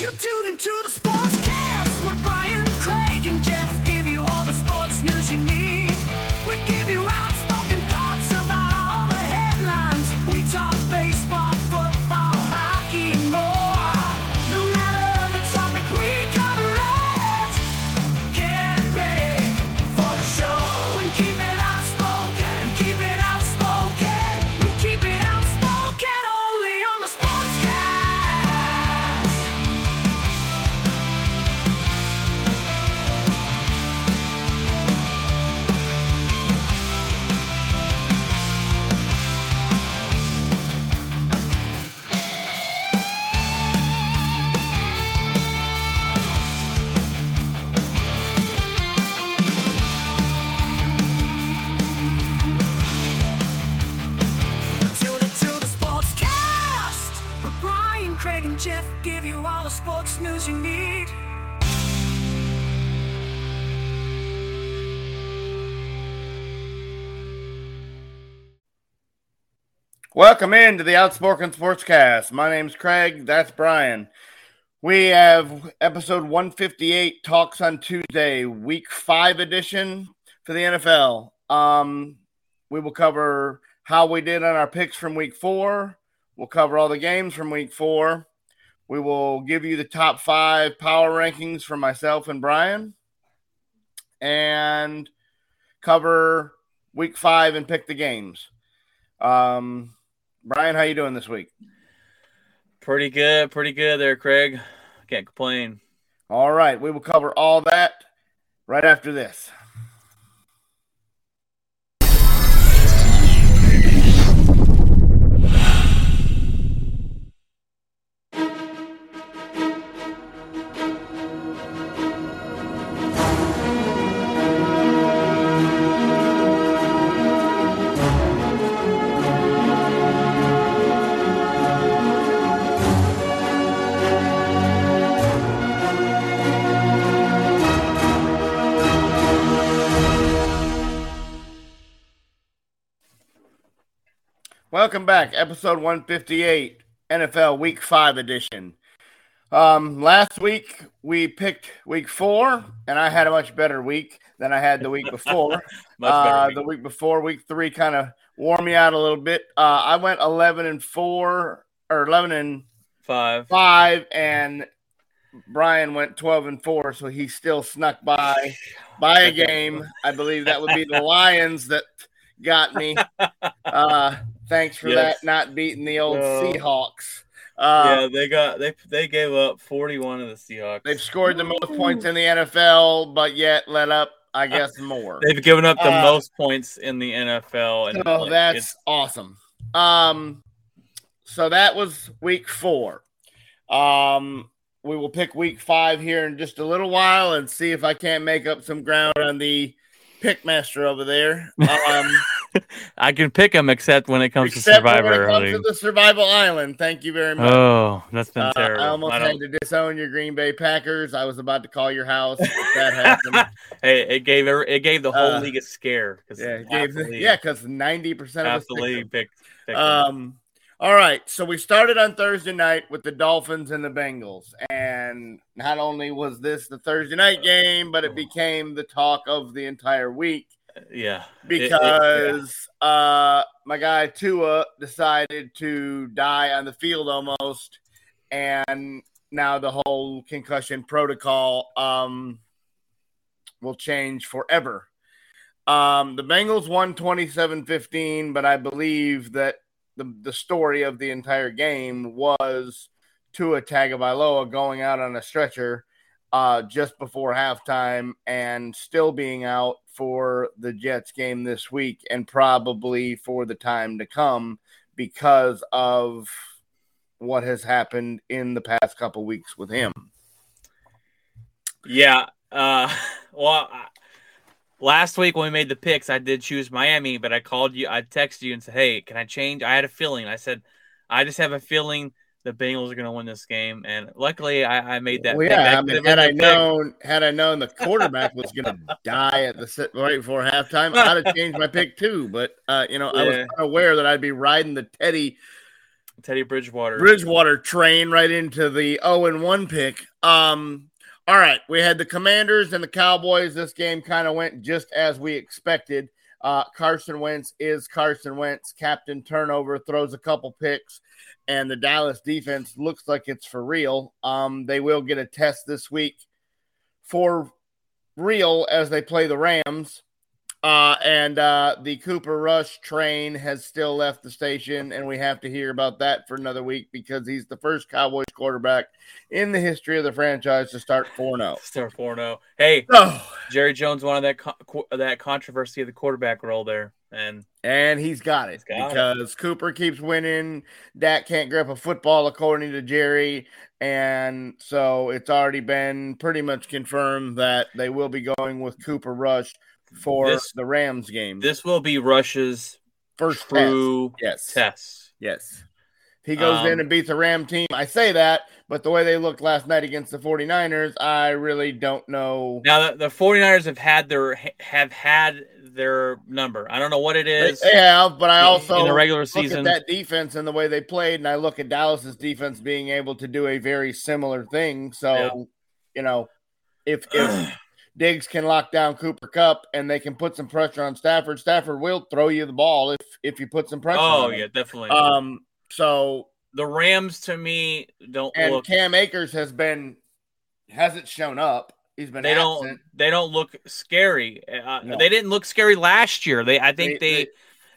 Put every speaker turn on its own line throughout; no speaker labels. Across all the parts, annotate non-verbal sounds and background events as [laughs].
You tuned into the Sportscast Welcome in to the Outspoken Sportscast.
My name's Craig. That's Brian. We have episode 158 talks on Tuesday, week five edition for the NFL. Um, we will cover how we did on our picks from week four. We'll cover all the games from week four. We will give you the top five power rankings for myself and Brian, and cover week five and pick the games. Um, Brian, how you doing this week?
Pretty good, pretty good there, Craig. Can't complain.
All right, we will cover all that right after this. Welcome back, episode 158, NFL Week 5 edition. Um, last week we picked week four, and I had a much better week than I had the week before. [laughs] Uh,
week.
The week before, week three, kind of wore me out a little bit. Uh, I went 11 and four, or 11 and
Five.
five, and Brian went 12 and four, so he still snuck by by a game. I believe that would be the Lions that got me. [laughs] Uh, thanks for
Yes.
that, not beating the old
No.
Seahawks. Uh,
yeah, they got they they gave up forty one of the Seahawks.
They've scored the most points in the NFL, but yet let up, I guess, more.
They've given up the
Uh,
most points in the NFL, and
So that's
it's-
awesome. Um, so that was week four. Um, we will pick week five here in just a little while and see if I can't make up some ground on the pickmaster over there. [laughs] Um, [laughs]
I can pick them except when it comes to
except for
Survivor.
when it comes to the Survival Island. Thank you very much.
Oh, that's been
Uh,
terrible.
I almost
I
had to disown your Green Bay Packers. I was about to call your house. That happened. [laughs]
hey, it gave it gave the whole
Uh,
league a scare.
yeah, gave
the
the- yeah, because ninety percent of
the league picked. picked.
Um, all right, so we started on Thursday night with the Dolphins and the Bengals, and not only was this the Thursday night game, but it became the talk of the entire week
yeah, It- it- yeah.
because uh, my guy Tua decided to die on the field almost, and now the whole concussion protocol um, will change forever. Um, the Bengals won 27 15, but I believe that the, the story of the entire game was Tua Tagovailoa going out on a stretcher uh, just before halftime and still being out for the Jets game this week and probably for the time to come because of what has happened in the past couple weeks with him.
Yeah. Uh, [laughs] well, last week when we made the picks, I did choose Miami, but I called you, I texted you and said, "Hey, can I change?" I had a feeling. I said, "I just have a feeling the Bengals are going to win this game," and luckily, I, I made that.
Well, yeah, I mean, had I
pick.
known, had I known the quarterback was going [laughs] to die at the right before halftime, I'd have changed my pick too. But uh, you know, I was aware that I'd be riding the Teddy
Teddy Bridgewater.
Bridgewater train right into the 0 and 1 pick. Um, all right, we had the Commanders and the Cowboys. This game kind of went just as we expected. Uh, Carson Wentz is Carson Wentz. Captain turnover throws a couple picks, and the Dallas defense looks like it's for real. Um, they will get a test this week for real as they play the Rams. Uh, and uh, the Cooper Rush train has still left the station, and we have to hear about that for another week because he's the first Cowboys quarterback in the history of the franchise to start 4 0. [laughs]
Start 4 0. Hey,
Oh,
Jerry Jones wanted that co- that controversy of the quarterback role there, and
and he's got it
got it.
because Cooper keeps winning. Dak can't grip a football, according to Jerry. And so it's already been pretty much confirmed that they will be going with Cooper Rush for
This-
the Rams game.
this will be Rush's
first test.
true
Yes.
test.
Yes. He goes
Um,
in and beats a Ram team, I say that, but the way they looked last night against the 49ers, I really don't know.
Now the, the 49ers have had their have had their number. I don't know what it is.
They, have, but I also
in the regular
look
season.
at that defense and the way they played, and I look at Dallas's defense being able to do a very similar thing. So,
Yeah.
you know, if if [clears throat] Diggs can lock down Cooper Kupp and they can put some pressure on Stafford, Stafford will throw you the ball if if you put some pressure.
oh
on him.
yeah, definitely.
Um. So
the Rams to me don't
and
look
Cam Akers has been hasn't shown up. He's been
they don't they don't look scary. Uh,
No.
They didn't look scary last year. They I think
They-
they,
they-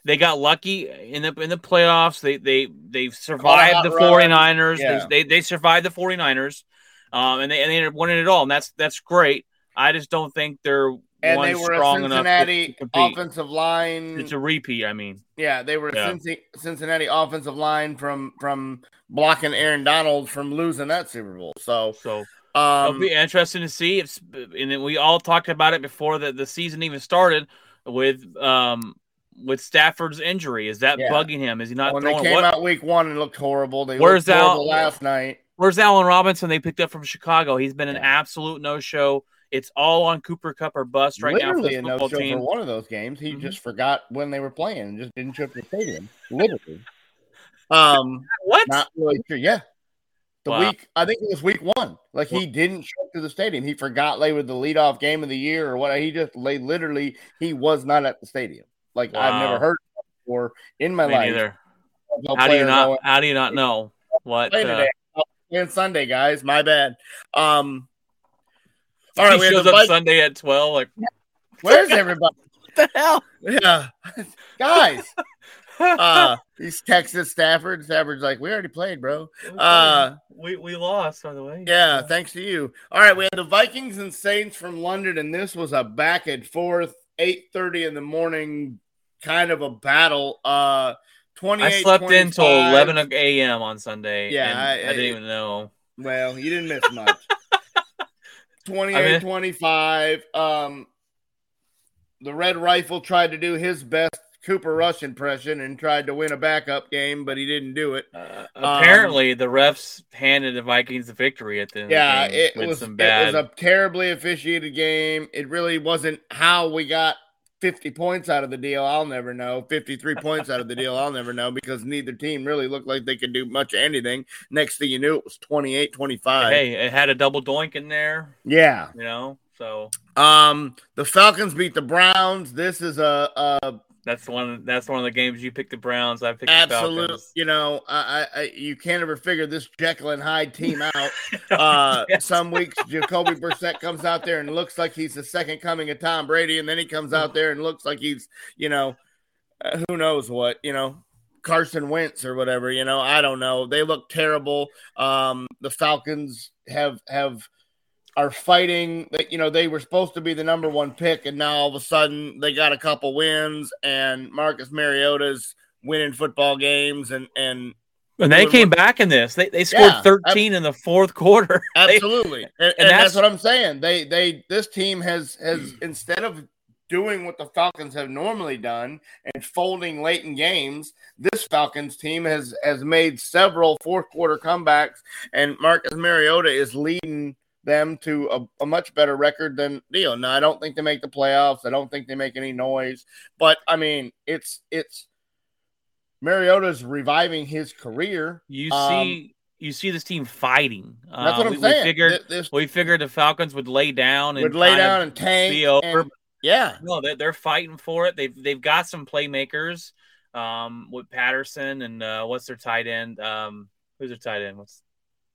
they got lucky in the in the playoffs. They they they survived the
run.
49ers.
Yeah.
They, they they survived the 49ers. Um and they and they ended up winning it all. And that's that's great. I just don't think they're
and
one
they were
strong
a
enough to,
Cincinnati
to
offensive line.
It's a repeat, I mean.
Yeah, they were
Yeah.
Cincinnati offensive line from from blocking Aaron Donald from losing that Super Bowl. So,
So it'll
um,
be interesting to see. If, and then we all talked about it before the, the season even started with um with Stafford's injury. Is that
Yeah.
bugging him? Is he not
when they
throwing?
came
What,
out week one and looked horrible, they
Where's
looked horrible
Al-
last night.
where's Allen Robinson? They picked up from Chicago. He's been an
Yeah.
absolute no show. It's all on Cooper Kupp or bust right now for
Literally
the
a no
football
show
team.
for one of those games. He
Mhm.
just forgot when they were playing and just didn't show up to the stadium. Literally. Um, [laughs]
What?
not really sure. Yeah. The
Wow.
week, I think it was week one. Like he didn't show up to the stadium. He forgot they were the leadoff game of the year or what. He just lay literally. He was not at the stadium. Like I've never heard of that before in my
Me
life.
neither.
No
How do you not?
going,
How do you not know what?
"Play
Uh,
today. Oh, playing Sunday, guys. My bad. Um. All
he
right, we
shows up
Vikings.
Sunday at twelve. Like
Where's everybody? [laughs]
what the hell?
Yeah, [laughs] guys. Uh, [laughs] he's texted Stafford. Stafford's like, "We already played, bro." Uh,
we we lost by the way.
yeah, thanks to you. All right, we had the Vikings and Saints from London, and this was a back and forth, eight thirty in the morning, kind of a battle. Uh, twenty.
I slept in till eleven a.m. on Sunday.
Yeah,
and
I-
I, didn't
I-
even know.
Well, you didn't miss much. [laughs] 28 25. Um, the Red Rifle tried to do his best Cooper Rush impression and tried to win a backup game, but he didn't do it.
Uh, apparently, the refs handed the Vikings the victory at the end.
Yeah,
of the game
it was,
some
it was a terribly officiated game. It really wasn't how we got 50 points out of the deal. I'll never know. 53 points out of the deal. I'll never know because neither team really looked like they could do much of anything. Next thing you knew, it was 28 25.
hey, it had a double doink in there.
Yeah.
You know, so
Um, the Falcons beat the Browns. This is a, a
that's one. That's one of the games you picked the Browns. I picked the
absolute. You know, I, I, I you can't ever figure this Jekyll and Hyde team out. [laughs] Uh,
Yes.
Some weeks Jacoby Brissett comes out there and looks like he's the second coming of Tom Brady, and then he comes out there and looks like he's, you know, uh, who knows what, you know. Carson Wentz or whatever, you know, I don't know. They look terrible. Um, the Falcons have have are fighting that you know they were supposed to be the number one pick, and now all of a sudden they got a couple wins, and Marcus Mariota's winning football games, and and
And they came back in this. They they scored
Yeah,
13 in the fourth quarter. [laughs] They-
absolutely, and, and
and
that's,
that's-
what I'm saying. They they this team has has mm. instead of doing what the Falcons have normally done and folding late in games, this Falcons team has has made several fourth quarter comebacks, and Marcus Mariota is leading them to a, a much better record than Dio. Now I don't think they make the playoffs. I don't think they make any noise, but I mean it's it's Mariota's reviving his career.
You
Um,
see, you see this team fighting.
That's
Uh,
what I'm
we,
saying.
We figured,
this
we figured the Falcons would lay down and
would lay down and tank.
be over.
and- yeah,
No, they're, they're fighting for it. They've they've got some playmakers. Um, with Patterson and uh, what's their tight end? Um, who's their tight end? What's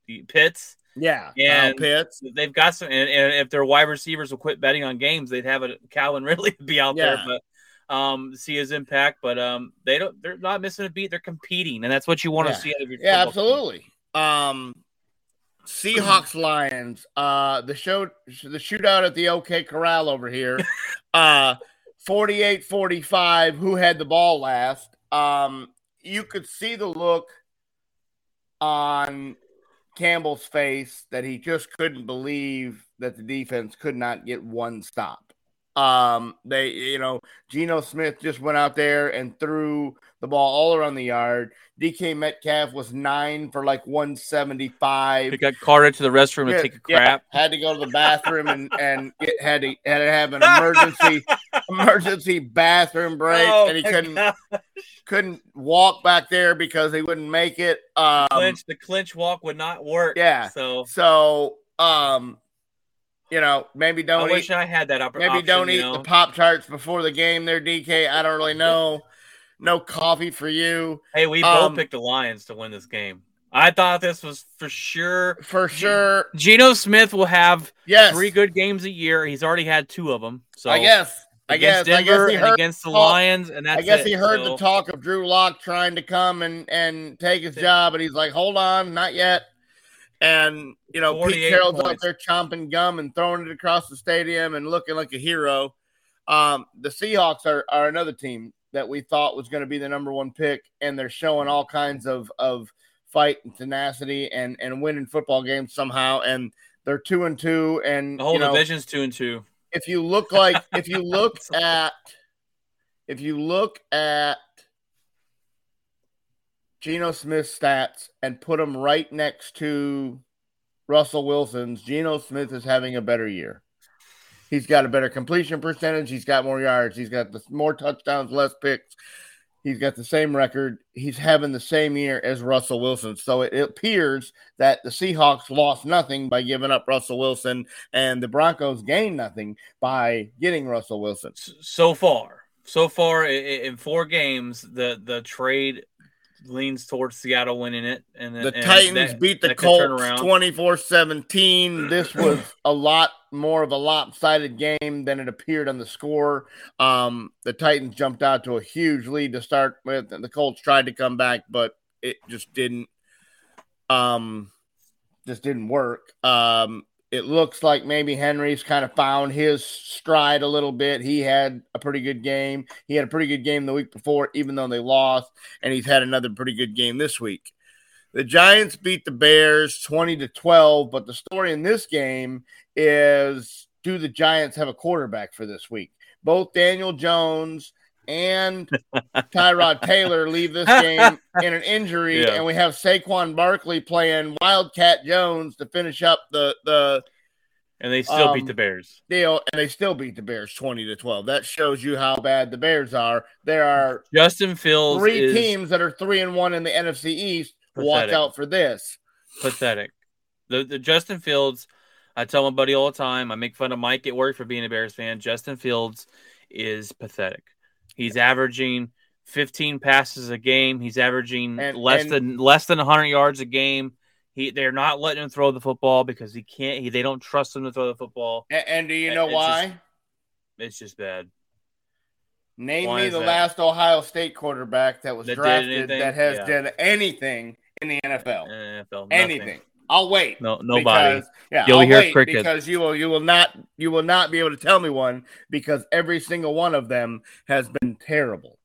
the Pitts?
Yeah.
And-
Kyle Pitts.
They've got some, and, and if their wide receivers will quit betting on games, they'd have a Calvin [laughs] Ridley be out
Yeah.
there, but um, see his impact. But um, they don't, they're not missing a beat. They're competing, and that's what you want
Yeah.
to see out of your
Yeah,
football team.
absolutely. Um, Seahawks [clears throat] Lions. Uh, the show, the shootout at the OK Corral over here. uh, 48-45. Who had the ball last? Um, you could see the look on Campbell's face that he just couldn't believe that the defense could not get one stop. Um, they, you know, Geno Smith just went out there and threw the ball all around the yard. DK Metcalf was nine for like 175.
They got carted to the restroom to
Yeah,
take a
yeah,
crap.
had to go to the bathroom and [laughs] and get, had to had to have an emergency [laughs] emergency bathroom break,
Oh
and he couldn't
God.
couldn't walk back there because he wouldn't make it. Um,
clinch. The clinch walk would not work.
Yeah.
So
so um, you know, maybe don't eat,
wish I had that opp-
maybe don't eat
know?
the pop tarts before the game. There, DK. I don't really [laughs] know. No coffee for you
Hey, we
Um,
both picked the Lions to win this game. I thought this was for sure.
for sure.
Geno Smith will have
Yes,
three good games a year. He's already had two of them. So
I guess. I guess.
against
I guess he heard.
against the Lions, and that's
I guess
it.
he heard
So,
the talk of Drew Lock trying to come and and take his job, and he's like, "Hold on, not yet." And you know, Pete
48
Carroll's out there chomping gum and throwing it across the stadium and looking like a hero. Um, the Seahawks are are another team that we thought was going to be the number one pick, and they're showing all kinds of of fight and tenacity and and winning football games somehow. And they're two and two, and
The whole
you know,
division's two and two.
if you look like if you look [laughs] at if you look at Geno Smith's stats and put them right next to Russell Wilson's, Geno Smith is having a better year. He's got a better completion percentage. He's got more yards. He's got the, more touchdowns, less picks. He's got the same record. He's having the same year as Russell Wilson. So it, it appears that the Seahawks lost nothing by giving up Russell Wilson, and the Broncos gained nothing by getting Russell Wilson.
So far, so far in four games, the the trade leans towards Seattle winning it, and
The
and
Titans
that-
beat the
that could turn
Colts
around.
24 17. This [clears throat] was a lot more of a lopsided game than it appeared on the score. Um, the Titans jumped out to a huge lead to start with, and the Colts tried to come back, but it just didn't. Um, just didn't work. Um, it looks like maybe Henry's kind of found his stride a little bit. He had a pretty good game. He had a pretty good game the week before, even though they lost, and he's had another pretty good game this week. The Giants beat the Bears 20 to 12, but the story in this game is do the Giants have a quarterback for this week? Both Daniel Jones and [laughs] Tyrod Taylor leave this game in an injury,
Yeah.
and we have Saquon Barkley playing Wildcat Jones to finish up the the
and they still
um,
beat the Bears.
deal, and they still beat the Bears 20 to 12. That shows you how bad the Bears are. There are
Justin Fields
three
is
teams that are three and one in the NFC East. Watch out for this.
pathetic. The the Justin Fields, I tell my buddy all the time. I make fun of Mike at work for being a Bears fan. Justin Fields is pathetic. He's averaging 15 passes a game. He's averaging
And-
less
and-
than less than 100 yards a game. He they're not letting him throw the football because he can't. He, they don't trust him to throw the football.
And, and do you know
it's
why?
just- It's just bad.
Name
why
me the
that?
last Ohio State quarterback that was
That
drafted that has
Yeah.
done anything in the NFL.
NFL, nothing.
anything. I'll wait.
No, nobody.
Because, yeah,
You'll
I'll
hear crickets.
because you will you will not you will not be able to tell me one because every single one of them has been terrible.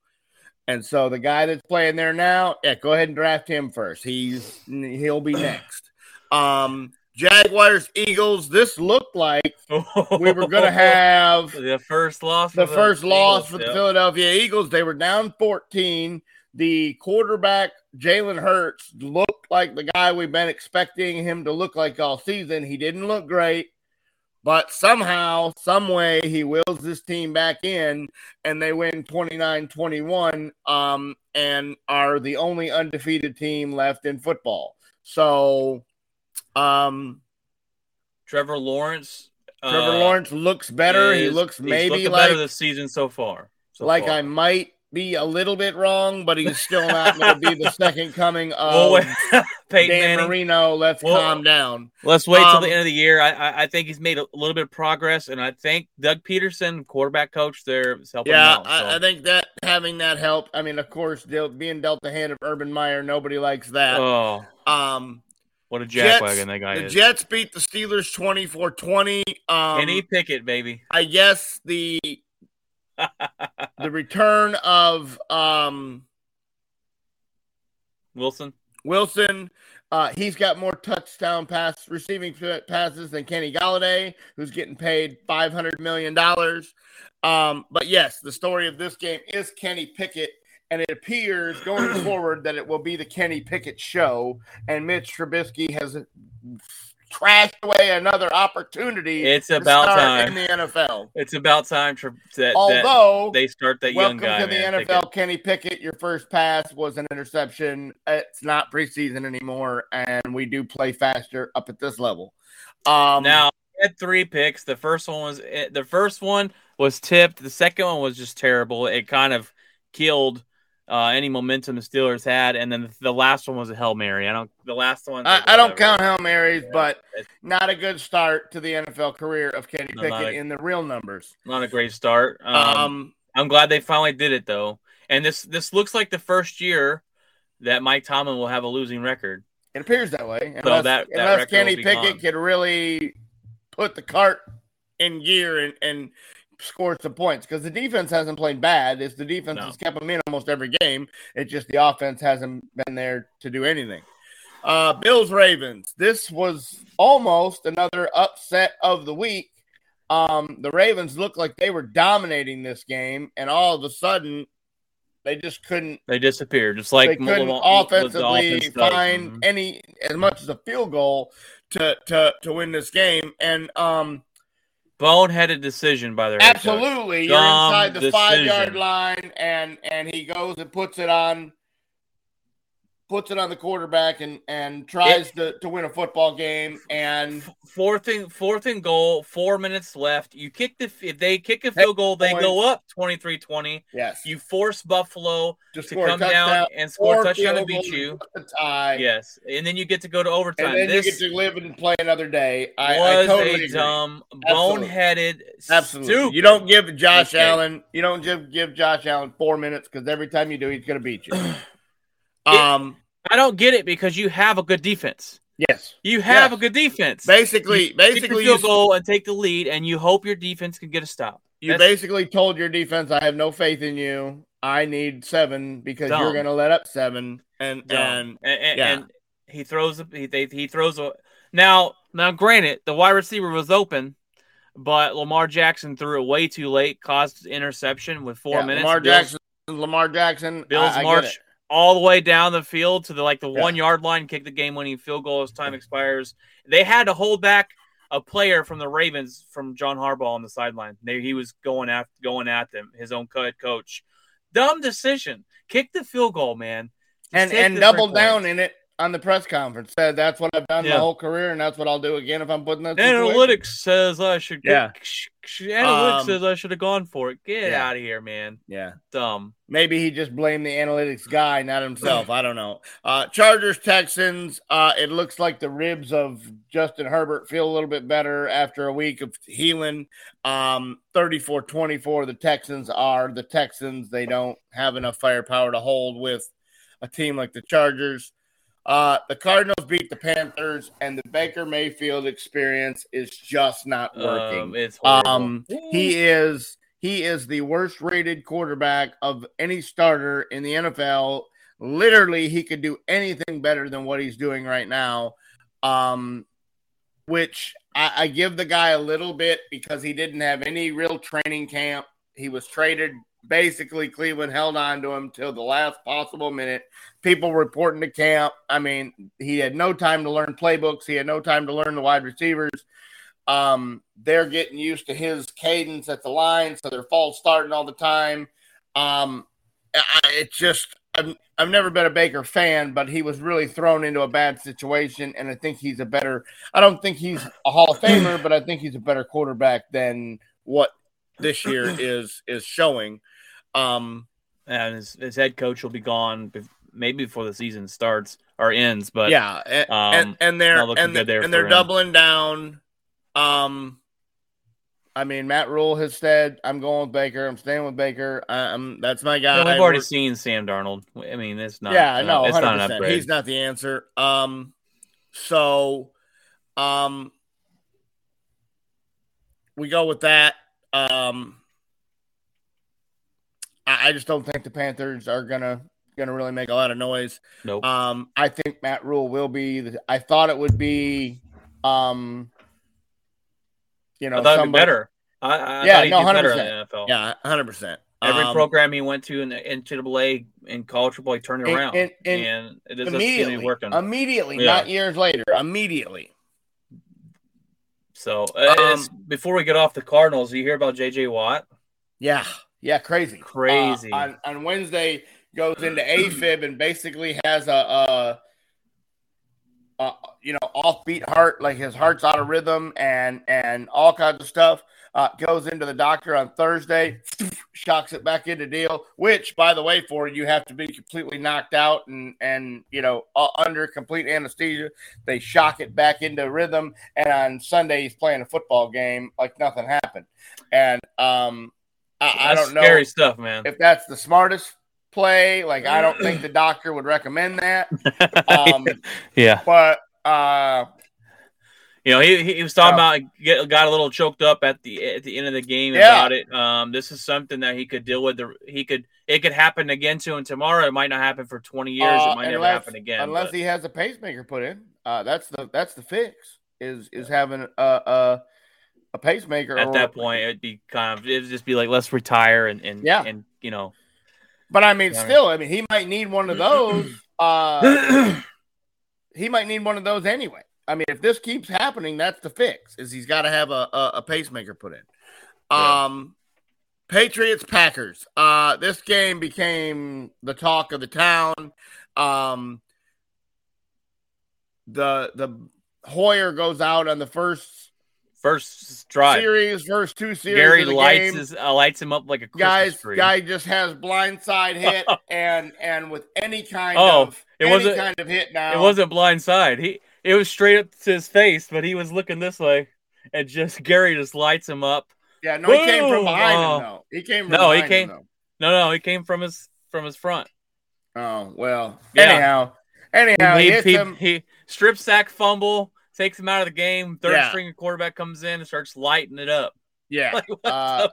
And so the guy that's playing there now, yeah, go ahead and draft him first. He's he'll be next. Um Jaguars, Eagles. This looked like we were going to have [laughs]
the first loss.
the
for
first loss
Eagles,
for the. Philadelphia Eagles. They were down 14. The quarterback, Jalen Hurts, looked like the guy we've been expecting him to look like all season. He didn't look great, but somehow, some way, he wills this team back in, and they win 29-21, um, and are the only undefeated team left in football. So, um,
Trevor Lawrence.
Trevor
uh,
Lawrence looks better. he looks maybe like
better this season so far. So
like
far.
I might be a little bit wrong, but he's still not going to be the [laughs] second coming of [laughs]
Peyton
Dan
Manning.
Marino. Let's
Well,
calm down.
Let's wait till
Um,
the end of the year. I, I I think he's made a little bit of progress, and I think Doug Pederson, quarterback coach, there is helping
Yeah,
him out. so.
I, I think that having that help. I mean, of course, deal, being dealt the hand of Urban Meyer, nobody likes that.
oh,
um,
what a jackwagon that guy
the
is.
The Jets beat the Steelers 24-20. Um,
Kenny Pickett, baby.
I guess the the return of um,
Wilson.
Wilson. Uh, he's got more touchdown pass receiving passes than Kenny Golladay, who's getting paid five hundred million dollars. Um, but yes, the story of this game is Kenny Pickett, and it appears going [clears throat] forward that it will be the Kenny Pickett show. And Mitch Trubisky has trashed away another opportunity.
It's about time.
in the NFL.
It's about time to, that, that
Although
they start that young guy.
to the NFL. Kenny Pickett. Your first pass was an interception. It's not preseason anymore, and we do play faster up at this level. Um,
Now had three picks. The first one was eh, the first one was tipped. The second one was just terrible. It kind of killed uh, any momentum the Steelers had, and then the last one was a hail mary. I don't. The last one.
I, I don't count hail marys,
Yeah.
but not a good start to the NFL career of Kenny
No,
Pickett
a-
in the real numbers.
not a great start. Um,
Um,
I'm glad they finally did it though, and this this looks like the first year that Mike Tomlin will have a losing record.
it appears that way, unless,
that- that
unless Kenny Pickett
gone.
could really put the cart in gear and, and score some points because the defense hasn't played bad. It's the defense
No.
has kept them in almost every game. It's just the offense hasn't been there to do anything. Uh, Bills Ravens. This was almost another upset of the week. Um, the Ravens looked like they were dominating this game, and all of a sudden, they just couldn't
They disappeared, just like
they couldn't
Lamar- what the
offensively
offense
find
Mhm.
any as much as a field goal to to to win this game. And um,
boneheaded decision by their head coach.
absolutely, you're inside the five yard line, and and he goes and puts it on. Puts it on the quarterback and and tries to, to win a football game and
Fourth and fourth and goal, four minutes left. You kick the if they kick a field goal, they go up 23-20.
yes,
You force Buffalo
to
to come down and score
or
a touchdown to beat you.
to put the tie.
Yes, and then you get to go to overtime.
and then
this
you get to live and play another day. I, I
was
totally
a dumb, boneheaded,
Absolutely.
stupid.
You don't give Josh
mistake.
Allen. You don't give give Josh Allen four minutes because every time you do, he's going to beat you. [clears throat] um.
I don't get it because you have a good defense.
Yes.
You have
Yes.
a good defense.
Basically,
the
basically, you,
goal and take the lead, and you hope your defense can get a stop.
you
That's
basically told your defense, "I have no faith in you. I need seven because you're going to let up seven. And
dumb.
and
and, and,
yeah.
and he throws a, he they, he throws a now now granted the wide receiver was open, but Lamar Jackson threw it way too late, caused interception with four
yeah,
minutes.
Lamar
Bills-
Jackson. Lamar Jackson.
Bills
I, I
march
it.
All the way down the field to the like the
Yeah.
one yard line, kick the game winning field goal as time expires. They had to hold back a player from the Ravens from John Harbaugh on the sideline. They, he was going at going at them, his own head coach. Dumb decision. Kick the field goal, man. Just
and and
three
down in it on the press conference. Said that's what I've done
Yeah.
my whole career, and that's what I'll do again if I'm putting in that situation.
Analytics says I should.
Yeah.
sh- sh- analytics
Um,
says I should have gone for it. Get
yeah.
out of here, man.
Yeah.
Dumb.
Maybe he just blamed the analytics guy, not himself. [laughs] I don't know. Uh, Chargers, Texans. Uh, it looks like the ribs of Justin Herbert feel a little bit better after a week of healing. Um, 34 24. The Texans are the Texans. They don't have enough firepower to hold with a team like the Chargers. Uh, the Cardinals beat the Panthers, and the Baker Mayfield experience is just not working.
Um, it's horrible.
Um, he is he is the worst rated quarterback of any starter in the NFL. Literally, he could do anything better than what he's doing right now. Um, which I, I give the guy a little bit because he didn't have any real training camp. He was traded. Basically, Cleveland held on to him till the last possible minute. People reporting to camp. I mean, he had no time to learn playbooks. He had no time to learn the wide receivers. Um, they're getting used to his cadence at the line, so they're false starting all the time. Um, I, it just I've, I've never been a Baker fan, but he was really thrown into a bad situation, and I think he's a better. I don't think he's a Hall of Famer, but I think he's a better quarterback than what this year [clears throat] is is showing. Um,
and his, his head coach will be gone bef- maybe before the season starts or ends. But
yeah, and
um,
and, and they're and,
there
and they're
him.
doubling down. Um, I mean, Matt Rhule has said, "I'm going with Baker. I'm staying with Baker. I'm that's my guy."
Yeah, we've already
We're-
seen Sam Darnold. I mean, it's not.
yeah, I
uh,
know,
it's not
hundred
an upgrade.
He's not the answer. Um, so, um, we go with that. Um, I, I just don't think the Panthers are gonna gonna really make a lot of noise.
Nope.
Um, I think Matt Rhule will be. The, I thought it would be. Um, you know,
I thought it'd be
somebody-
better. I, I
Yeah,
thought he'd
no,
do better in
100%.
the NFL.
Yeah, hundred percent.
Every
Um,
program he went to in the NCAA and college football, he turned it around,
and-
and,
and
it to
immediately,
working.
immediately,
Yeah.
not years later, immediately.
so, uh,
Um,
before we get off the Cardinals, you hear about JJ Watt?
Yeah, yeah, crazy,
Crazy.
Uh, on, on Wednesday, goes into AFib and basically has a, a, a you know offbeat heart, like his heart's out of rhythm and and all kinds of stuff. Uh, goes into the doctor on Thursday, [sniffs] shocks it back into deal. Which, by the way, for you have to be completely knocked out and and you know uh, under complete anesthesia. They shock it back into rhythm, and on Sunday he's playing a football game like nothing happened. And um, I, I don't know
scary stuff, man.
if that's the smartest play. Like I don't think the [laughs] doctor would recommend that. [laughs] Um,
yeah,
but uh,
you know, he, he was talking
Yeah.
about get, got a little choked up at the at the end of the game
Yeah.
about it. Um, this is something that he could deal with. The, he could it could happen again to him tomorrow. It might not happen for twenty years.
uh,
it might never
unless-
happen again.
unless
but-
he has a pacemaker put in. Uh, that's the that's the fix. Is is having a a, a pacemaker
at
or-
that point, it'd be kind of it'd just be like let's retire and and
Yeah.
and you know
But I mean, still, I mean, he might need one of those. [clears throat] Uh, [clears throat] he might need one of those anyway. I mean, if this keeps happening, that's the fix. Is he's got to have a, a a pacemaker put in.
Yeah.
Um, Patriots Packers. Uh, this game became the talk of the town. Um, the the Hoyer goes out on the first
first drive.
series, first two series.
Gary lights
game
his uh, lights him up like a Christmas
guys
tree.
guy just has blindside hit [laughs] and and with any kind
Oh,
of
it
any
wasn't-
kind of hit now
It wasn't blind side. He it was straight up to his face, but he was looking this way, and just Gary just lights him up.
yeah no he came from behind
Oh.
him though he came from
No, he came-
him,
No, no, he came from his from his front.
oh well
Yeah.
anyhow anyhow he,
he, he, he strip sack fumble takes him out of the game. Third
Yeah.
string quarterback comes in and starts lighting it up.
yeah [laughs]
Like,
Uh,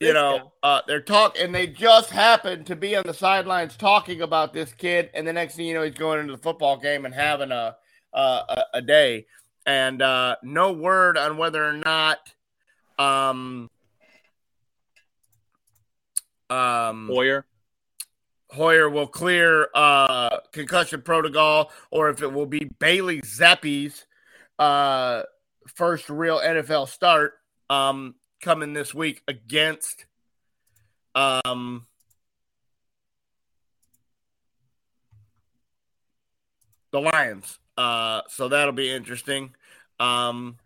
you know uh they're talking and they just happened to be on the sidelines talking about this kid and the next thing you know he's going into the football game and having a uh, a, a day and uh no word on whether or not um um.
Hoyer.
Hoyer will clear uh, concussion protocol, or if it will be Bailey Zappe's uh, first real NFL start um, coming this week against um, the Lions. Uh, so that'll be interesting. Um,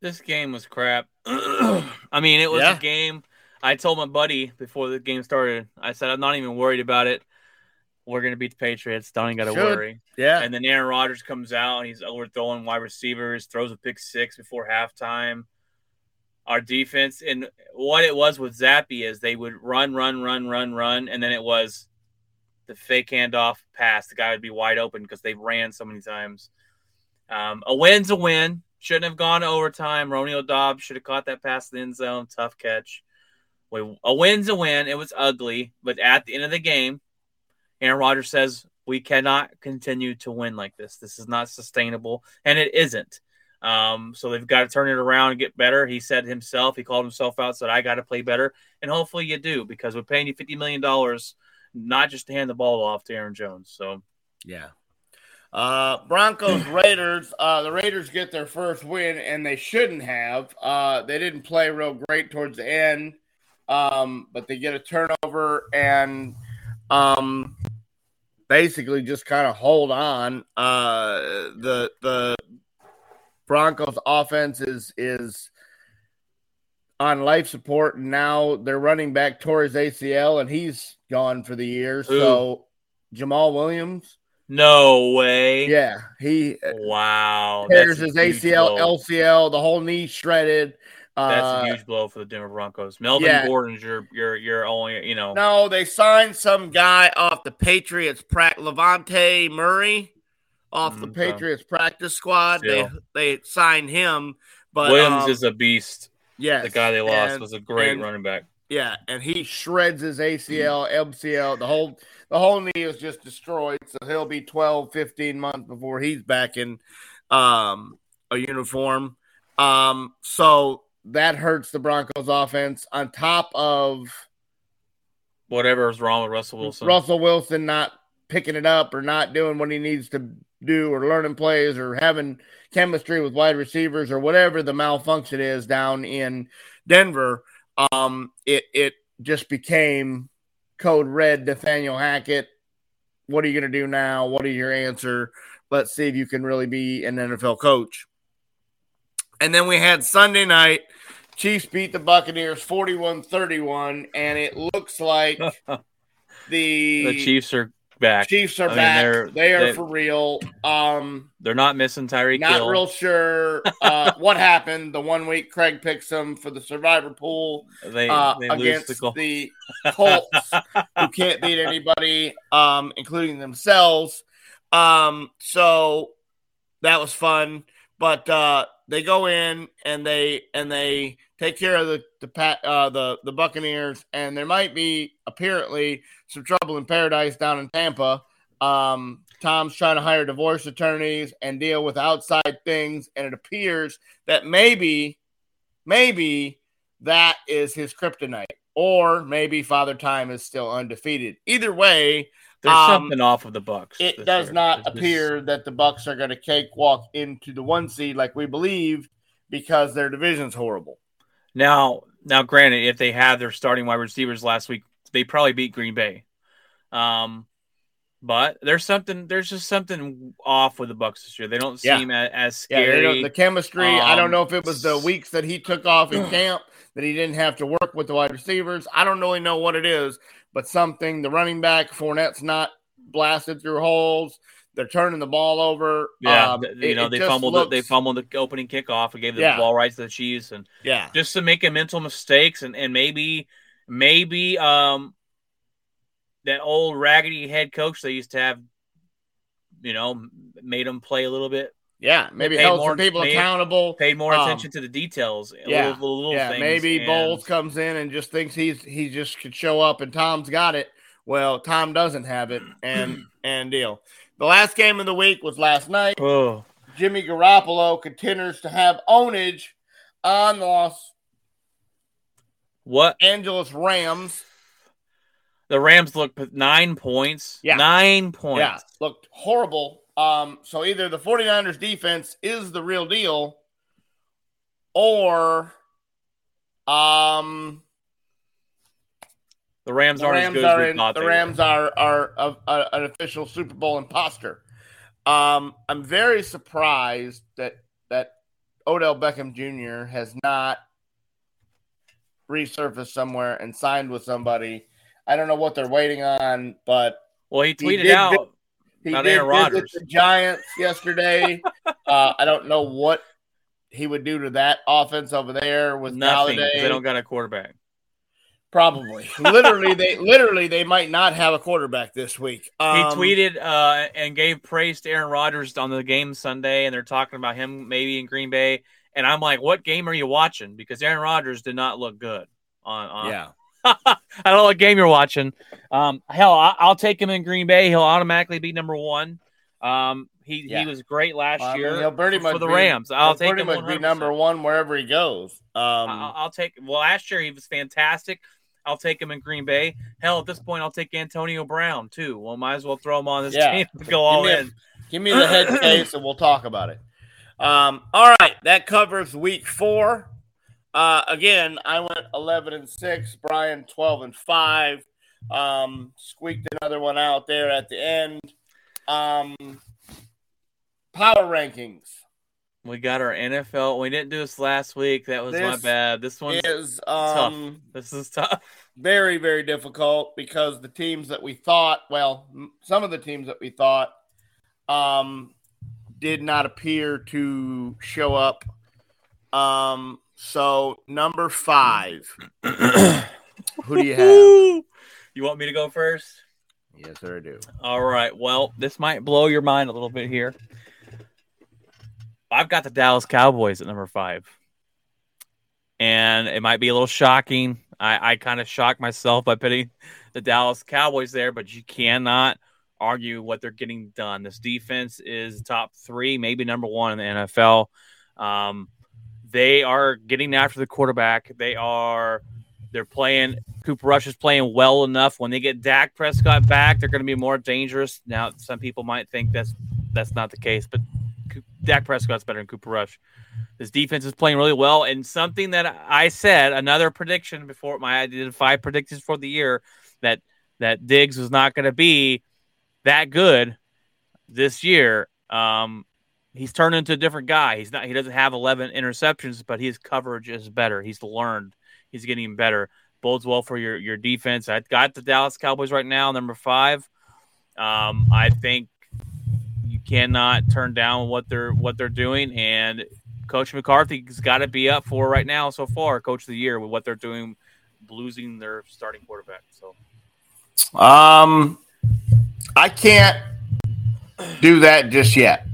This game was crap. [clears throat] I mean, it was
Yeah.
a game. I told my buddy before the game started. I said I'm not even worried about it. We're gonna beat the Patriots. Don't even got to
Should.
worry.
yeah,
And then Aaron Rodgers comes out and he's overthrowing wide receivers, throws a pick six before halftime. Our defense and what it was with Zappe is they would run, run, run, run, run, and then it was the fake handoff pass. The guy would be wide open because they ran so many times. Um, a win's a win. Shouldn't have gone to overtime. Romeo Doubs should have caught that pass in the end zone. Tough catch. We, a win's a win. It was ugly, but at the end of the game, Aaron Rodgers says we cannot continue to win like this. This is not sustainable, and it isn't. Um, so they've got to turn it around and get better. He said himself, he called himself out, said, I got to play better. And hopefully you do because we're paying you $50 million, not just to hand the ball off to Aaron Jones. So,
yeah. Uh, Broncos [clears throat] Raiders. Uh, the Raiders get their first win, and they shouldn't have. Uh, they didn't play real great towards the end, um, but they get a turnover and um, basically just kind of hold on. Uh, the the Broncos offense is is on life support, and now they're running back tore his ACL, and he's gone for the year. So Jamal Williams.
No way.
Yeah, he
Wow.
tears his ACL,
blow.
LCL, the whole knee shredded.
That's
Uh,
a huge blow for the Denver Broncos. Melvin
yeah.
Gordon's your your your only you know.
no, they signed some guy off the Patriots, pra- Levante Murray, off the
Mm, okay.
Patriots practice squad. They
Still.
they signed him, but
Williams
um,
is a beast.
yes,
The guy they lost
and-
was a great
and-
running back.
Yeah, and he shreds his ACL, MCL, the whole the whole knee is just destroyed. So he'll be 12, 15 months before he's back in um, a uniform. Um, so that hurts the Broncos offense on top of
Whatever is wrong with Russell Wilson.
Russell Wilson not picking it up or not doing what he needs to do or learning plays or having chemistry with wide receivers or whatever the malfunction is down in Denver. Um, it it just became code red Nathaniel Hackett. What are you going to do now? What is your answer? Let's see if you can really be an NFL coach. And then we had Sunday night. Chiefs beat the Buccaneers 41 31, and it looks like [laughs] the,
the Chiefs are back.
Chiefs are
I mean,
back.
they're-
they are
they-
for real. Um,
They're not missing Tyreek
not
Hill.
real sure uh, [laughs] what happened. The one week Craig picks them for the survivor pool
They,
uh,
they lose the
against the [laughs] Colts, who can't beat anybody, um, including themselves. Um, so that was fun. But uh, they go in and they and they take care of the the uh, the the Buccaneers, and there might be apparently some trouble in paradise down in Tampa. Um, Tom's trying to hire divorce attorneys and deal with outside things, and it appears that maybe, maybe that is his kryptonite, or maybe Father Time is still undefeated. Either way,
There's
um,
something off of the Bucks.
it does
year.
not appear that the Bucks are going to cakewalk into the one seed like we believe because their division's horrible.
Now, now, granted, if they had their starting wide receivers last week, they probably beat Green Bay. Um, but there's something. There's just something off with the Bucks this year. They don't
Yeah.
seem as, as scary.
don't- the chemistry. I don't
Um,
know if it was the weeks that he took off in camp that he didn't have to work with the wide receivers. I don't really know what it is, but something. The running back Fournette's not blasted through holes. They're turning the ball over.
yeah,
Um,
th-
it-
you know they fumbled. the- They fumbled the opening kickoff and gave the
Yeah.
ball right to the Chiefs, and
Yeah,
just to make a mental mistakes and and maybe maybe um that old raggedy head coach they used to have, you know, made them play a little bit,
yeah. Maybe
Paid
held
more-
some people
paid-
accountable.
paid more
Um,
attention to the details.
yeah,
little, little
yeah,
things,
maybe
and-
Bowles comes in and just thinks he's he just could show up and Tom's got it. Well, Tom doesn't have it, and [clears throat] and deal. The last game of the week was last night.
Oh,
Jimmy Garoppolo continues to have ownage on the Los
what
Angeles Rams.
the Rams look nine points.
Yeah.
nine points.
Yeah, looked horrible. Um, so either the 49ers defense is the real deal, or um,
The Rams aren't
Rams
as good as we thought
the Rams
were.
are are a, a- an official Super Bowl imposter. Um, I'm very surprised that that Odell Beckham Jr. has not resurfaced somewhere and signed with somebody. I don't know what they're waiting on, but
Well, he
He
tweeted
did
out.
He
Not
did
Aaron Rodgers.
the Giants yesterday. [laughs] uh, I don't know what he would do to that offense over there with
Nothing.
Golladay.
They don't got a quarterback.
Probably, [laughs] literally, they literally they might not have a quarterback this week.
He
Um,
tweeted uh, and gave praise to Aaron Rodgers on the game Sunday, and they're talking about him maybe in Green Bay. And I'm like, what game are you watching? Because Aaron Rodgers did not look good. On, on
Yeah, [laughs]
I don't know what game you're watching. Um, hell, I, I'll take him in Green Bay. He'll automatically be number one. Um, he
Yeah.
he was great last
I mean,
year
he'll pretty
for,
much
for the
be-
Rams. I'll
He'll
take
pretty
him.
much be
100%.
number one wherever he goes. Um,
I'll, I'll take. Well, last year he was fantastic. I'll take him in Green Bay. Hell, at this point, I'll take Antonio Brown too. Well, might as well throw him on this
Yeah.
team to go all
Give a-
in.
Give me the head [clears throat] case and we'll talk about it. Um, all right, that covers week four. Uh, again, I went 11 and 6, Brian 12 and 5. Um, squeaked another one out there at the end. Um, power rankings
We got our NFL. We didn't do this last week. That was my bad. This one
is um,
this is tough.
very, very difficult because the teams that we thought, well, some of the teams that we thought um, did not appear to show up. Um, so, number five, [clears throat] who do you have? [laughs]
You want me to go first?
Yes, sir, I do.
All right. Well, this might blow your mind a little bit here. I've got the Dallas Cowboys at number five. And it might be a little shocking. I, I kind of shocked myself by putting the Dallas Cowboys there, but you cannot argue what they're getting done. This defense is top three, maybe number one in the NFL. Um, they are getting after the quarterback. They are they're playing Cooper Rush is playing well enough. When they get Dak Prescott back, they're going to be more dangerous. Now, some people might think that's that's not the case, but Dak Prescott's better than Cooper Rush. This defense is playing really well, and something that I said, another prediction before my I did five predictions for the year that that Diggs was not going to be that good this year. Um, he's turned into a different guy. He's not. He doesn't have 11 interceptions, but his coverage is better. He's learned. He's getting better. Bodes well for your your defense. I got the Dallas Cowboys right now, number five. Um, I think you cannot turn down what they're what they're doing, and Coach McCarthy's got to be up for right now so far, Coach of the Year, with what they're doing, losing their starting quarterback. So
Um, I can't do that just yet.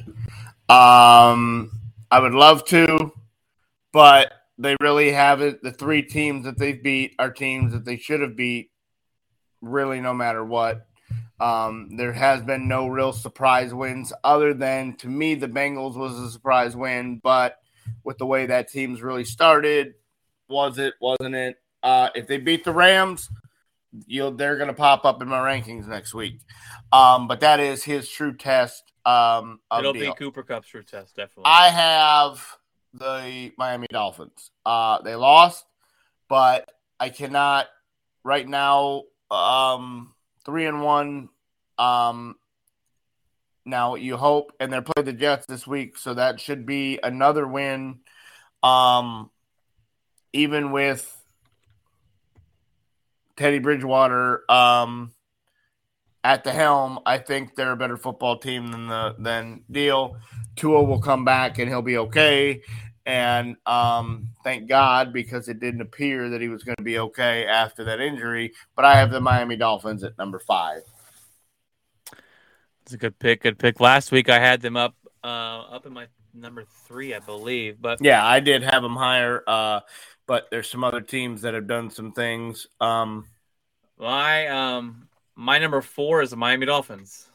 Um, I would love to, but they really haven't. The three teams that they've beat are teams that they should have beat, really, no matter what. Um, there has been no real surprise wins, other than to me, the Bengals was a surprise win. But with the way that team's really started, was it? Wasn't it? Uh, if they beat the Rams, you'll they're going to pop up in my rankings next week. Um, but that is his true test. Um,
it'll
deal.
be Cooper Kupp's true test, definitely.
I have the Miami Dolphins. Uh, they lost, but I cannot right now. Um, three and one. Um, now you hope, and they're playing the Jets this week, so that should be another win. Um, even with Teddy Bridgewater um, at the helm, I think they're a better football team than the than Deal. Tua will come back and he'll be okay. And um, thank God because it didn't appear that he was going to be okay after that injury. But I have the Miami Dolphins at number five.
It's a good pick. Good pick. Last week I had them up, uh, up in my number three, I believe. But
Yeah, I did have them higher. Uh, but there's some other teams that have done some things. Um,
my um, my number four is the Miami Dolphins.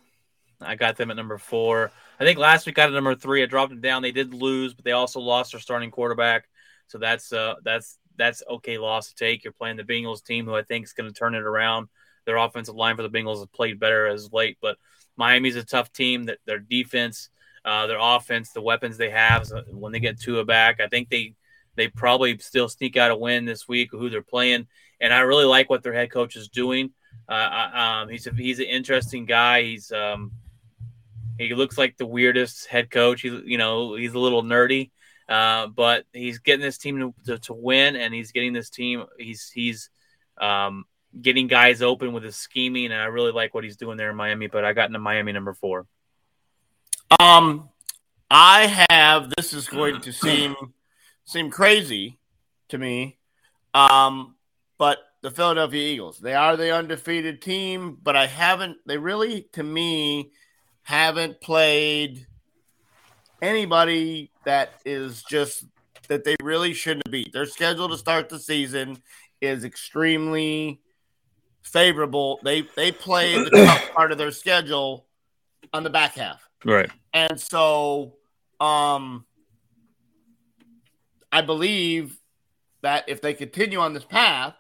I got them at number four. I think last week I got at number three. I dropped them down. They did lose, but they also lost their starting quarterback. So that's uh, that's that's okay loss to take. You're playing the Bengals team, who I think is going to turn it around. Their offensive line for the Bengals has played better as late, but Miami's a tough team. That their defense, uh, their offense, the weapons they have. So when they get Tua back, I think they they probably still sneak out a win this week. Who they're playing, and I really like what their head coach is doing. Uh, um, he's a, he's an interesting guy. He's um, he looks like the weirdest head coach. He, you know, he's a little nerdy, uh, but he's getting this team to, to, to win, and he's getting this team. He's he's um, getting guys open with his scheming, and I really like what he's doing there in Miami. But I got into Miami number four.
Um, I have. This is going to [clears throat] seem seem crazy to me. Um, but the Philadelphia Eagles, they are the undefeated team, but I haven't. They really, to me, haven't played anybody that is just that they really shouldn't beat. Their schedule to start the season is extremely favorable. They they play the [clears throat] tough part of their schedule on the back half.
Right.
And so um I believe that if they continue on this path,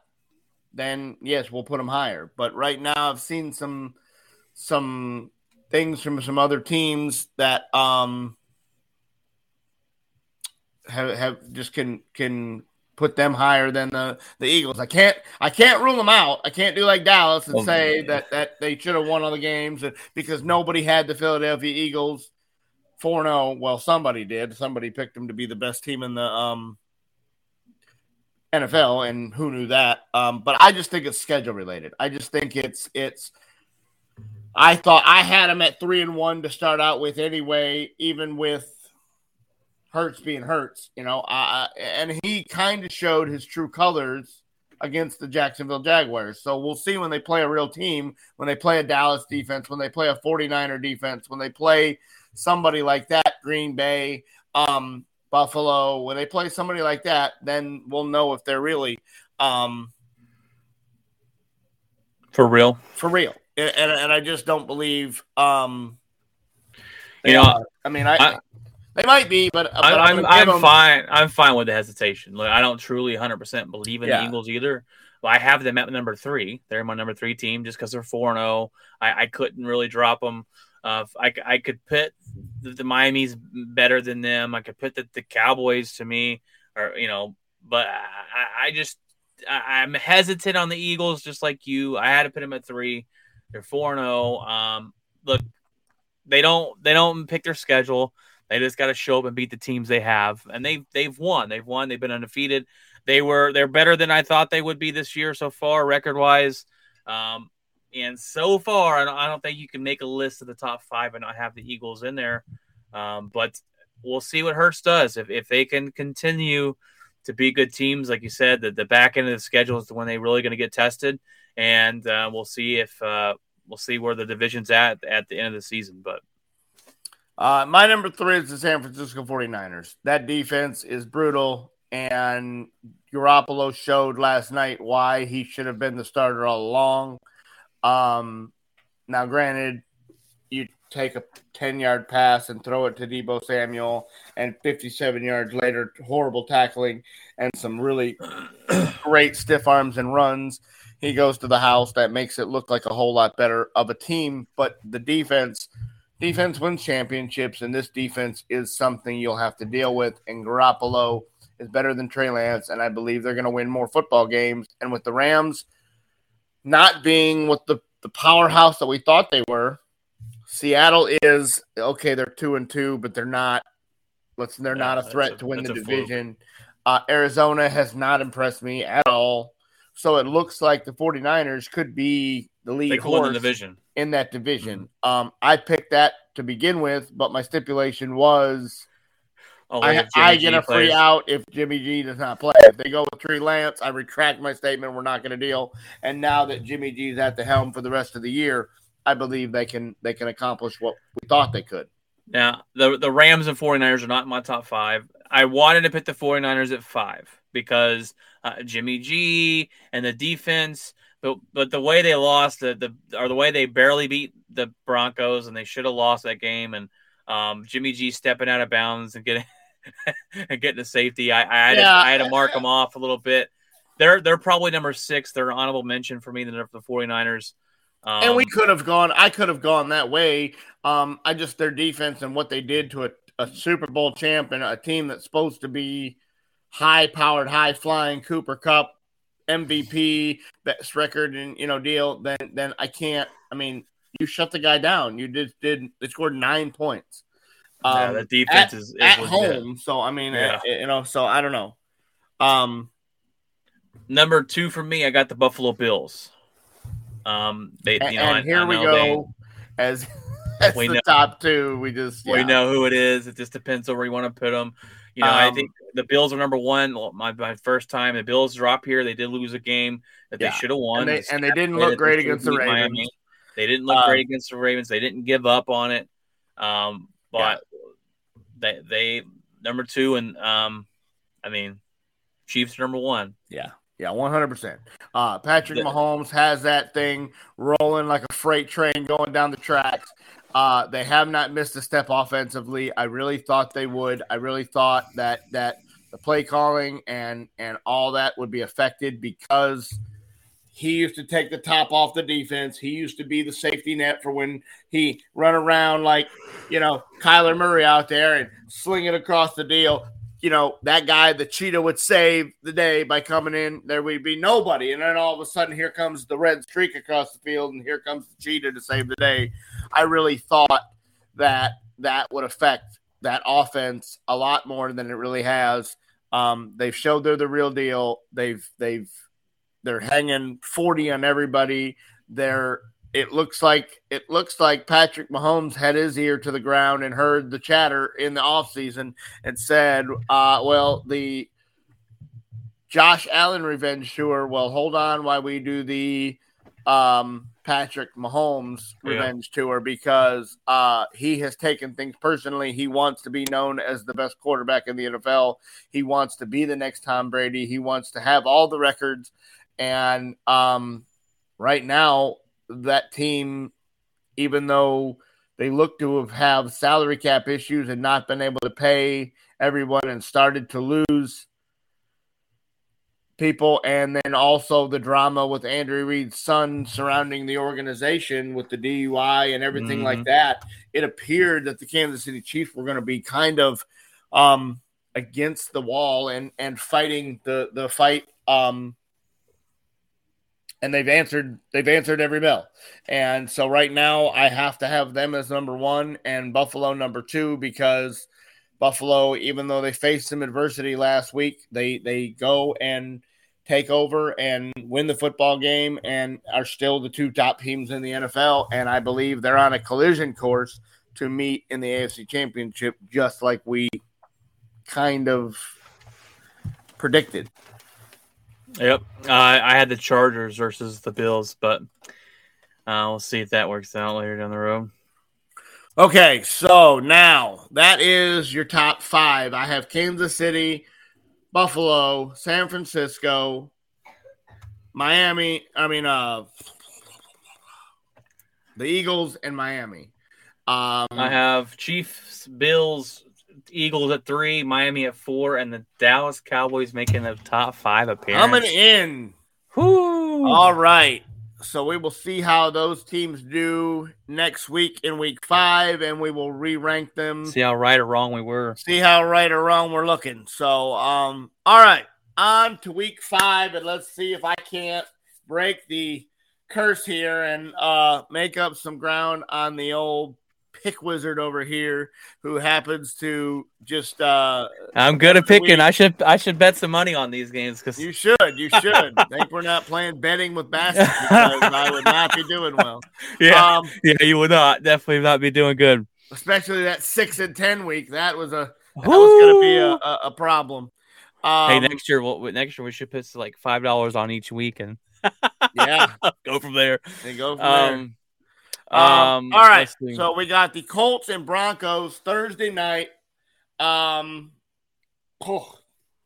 then yes, we'll put them higher. But right now I've seen some some things from some other teams that um have, have just can can put them higher than the the Eagles. I can't I can't rule them out. I can't do like Dallas and
Well,
say that that they should have won all the games because nobody had the Philadelphia Eagles 4-0. Well, somebody did. Somebody picked them to be the best team in the um NFL and who knew that? Um but I just think it's schedule related. I just think it's it's I thought I had him at 3 and 1 to start out with anyway, even with Hurts being Hurts, you know, and he kind of showed his true colors against the Jacksonville Jaguars. So we'll see when they play a real team, when they play a Dallas defense, when they play a 49er defense, when they play somebody like that, Green Bay, um, Buffalo, when they play somebody like that, then we'll know if they're really um,
For real.
for real. And, and, and I just don't believe. Um,
You know,
are. I mean, I,
I-
they might be, but, but
I'm I'm
give 'em-
fine. I'm fine with the hesitation. Like I don't truly 100 percent believe in
Yeah.
the Eagles either. But I have them at number three. They're my number three team just because they're four and zero. I I couldn't really drop them. Uh, I I could put the, the Miami's better than them. I could put the, the Cowboys to me, or you know, but I, I just I, I'm hesitant on the Eagles, just like you. I had to put them at three. They're four and zero. Um, look, they don't they don't pick their schedule. They just got to show up and beat the teams they have, and they they've won. They've won. They've been undefeated. They were they're better than I thought they would be this year so far, record wise. Um, and so far, I don't, think you can make a list of the top five and not have the Eagles in there. Um, but we'll see what Hurts does if if they can continue to be good teams, like you said. The the back end of the schedule is when they're really going to get tested, and uh, we'll see if uh, we'll see where the division's at at the end of the season. But
Uh, my number three is the San Francisco 49ers. That defense is brutal, and Garoppolo showed last night why he should have been the starter all along. Um, now, granted, you take a 10 yard pass and throw it to Deebo Samuel, and 57 yards later, horrible tackling and some really [clears throat] great stiff arms and runs. He goes to the house. That makes it look like a whole lot better of a team, but the defense defense wins championships, and this defense is something you'll have to deal with. And Garoppolo is better than Trey Lance, and I believe they're going to win more football games. And with the Rams not being what the, the powerhouse that we thought they were, Seattle is okay. They're two and two, but they're not. Let's. They're
Yeah,
not a threat
a-
to win the
that's a fluke.
division. Uh, Arizona has not impressed me at all. So it looks like the 49ers could be the lead
they
horse
the division.
in that division. Um, I picked that to begin with, but my stipulation was
Oh,
I, I
G
get a free
plays.
out if Jimmy G does not play. If they go with Trey Lance, I retract my statement. We're not going to deal. And now that Jimmy G is at the helm for the rest of the year, I believe they can they can accomplish what we thought they could.
Now, the the Rams and 49ers are not in my top five. I wanted to put the 49ers at five because uh, Jimmy G and the defense, but but the way they lost, the, the or the way they barely beat the Broncos and they should have lost that game, and um, Jimmy G stepping out of bounds and getting [laughs] and getting the safety, I, I had to,
Yeah.
I had to mark them off a little bit. They're they're probably number six. They're an honorable mention for me. The the 49ers. Um,
and we could have gone. I could have gone that way. Um, I just their defense and what they did to a, a Super Bowl champ and a team that's supposed to be high powered, high flying Cooper Kupp MVP best record and you know deal. Then then I can't. I mean, you shut the guy down. You just did. They scored nine points.
Yeah,
Um,
the defense
at,
is, is
at
legit.
home. So I mean,
Yeah.
uh, you know. So I don't know. Um,
Number two for me, I got the Buffalo Bills. Um, they,
and,
you know,
and here
I
we
know
go as [laughs] as
We
the
know-
top two. We just
they- We know who it is. It just depends on where you want to put them. You know, I
Um,
think the Bills are number one. My, my first time, the Bills drop here. They did lose a game that
Yeah.
they should have won.
And they- and they didn't look great
they
against the Ravens.
They didn't look
Um,
great against the Ravens. They didn't give up on it. Um, but they they number two, and um, I mean, Chiefs number one.
Yeah, yeah, one hundred percent. Uh Patrick Mahomes has that thing rolling like a freight train going down the tracks. Uh, they have not missed a step offensively. I really thought they would. I really thought that that the play calling and and all that would be affected because he used to take the top off the defense. He used to be the safety net for when he run around like, you know, Kyler Murray out there and sling it across the deal. You know, that guy, the cheetah would save the day by coming in. There would be nobody. And then all of a sudden, here comes the red streak across the field, and here comes the cheetah to save the day. I really thought that that would affect that offense a lot more than it really has. Um, they've showed they're the real deal. They've they've they're hanging 40 on everybody. They're it looks like it looks like Patrick Mahomes had his ear to the ground and heard the chatter in the offseason and said, uh, well, the Josh Allen revenge tour, well, hold on while we do the um, Patrick Mahomes
Yeah.
revenge tour because uh, he has taken things personally. He wants to be known as the best quarterback in the NFL. He wants to be the next Tom Brady. He wants to have all the records. And um, right now, that team, even though they look to have, have salary cap issues and not been able to pay everyone and started to lose people, and then also the drama with Andrew Reid's son surrounding the organization with the DUI and everything like
Mhm.
that, it appeared that the Kansas City Chiefs were going to be kind of um, against the wall and and fighting the the fight. Um, and they've answered they've answered every bell. And so right now I have to have them as number one and Buffalo number two because Buffalo, even though they faced some adversity last week, they they go and take over and win the football game and are still the two top teams in the NFL. And I believe they're on a collision course to meet in the AFC championship, just like we kind of predicted.
Yep. Uh, I had the Chargers versus the Bills, but uh, we'll see if that works out later down the road.
Okay, so now that is your top five. I have Kansas City, Buffalo, San Francisco, Miami. I mean, uh, the Eagles and Miami. Um,
I have Chiefs, Bills, Eagles at three, Miami at four, and the Dallas Cowboys making the top five appearance.
coming in.
Whoo!
All right. So we will see how those teams do next week in week five, and we will re rank them.
See how right or wrong we were.
see how right or wrong we're looking. So, um, all right, on to week five, and let's see if I can't break the curse here and uh make up some ground on the old pick wizard over here who happens to just uh
I'm good at picking.
week.
I should I should bet some money on these games because
you should you should [laughs] think we're not playing betting with baskets because I would not be doing well. [laughs]
yeah
Um
yeah you would not definitely not be doing good.
especially that six and ten week. That was a that was gonna be a, a, a problem. Um,
hey, next year, we'll, next year we should put like five dollars on each week and
yeah, [laughs]
go from there.
and go from there.
Um,
Um,
um,
all right. So we got the Colts and Broncos Thursday night. Um, oh,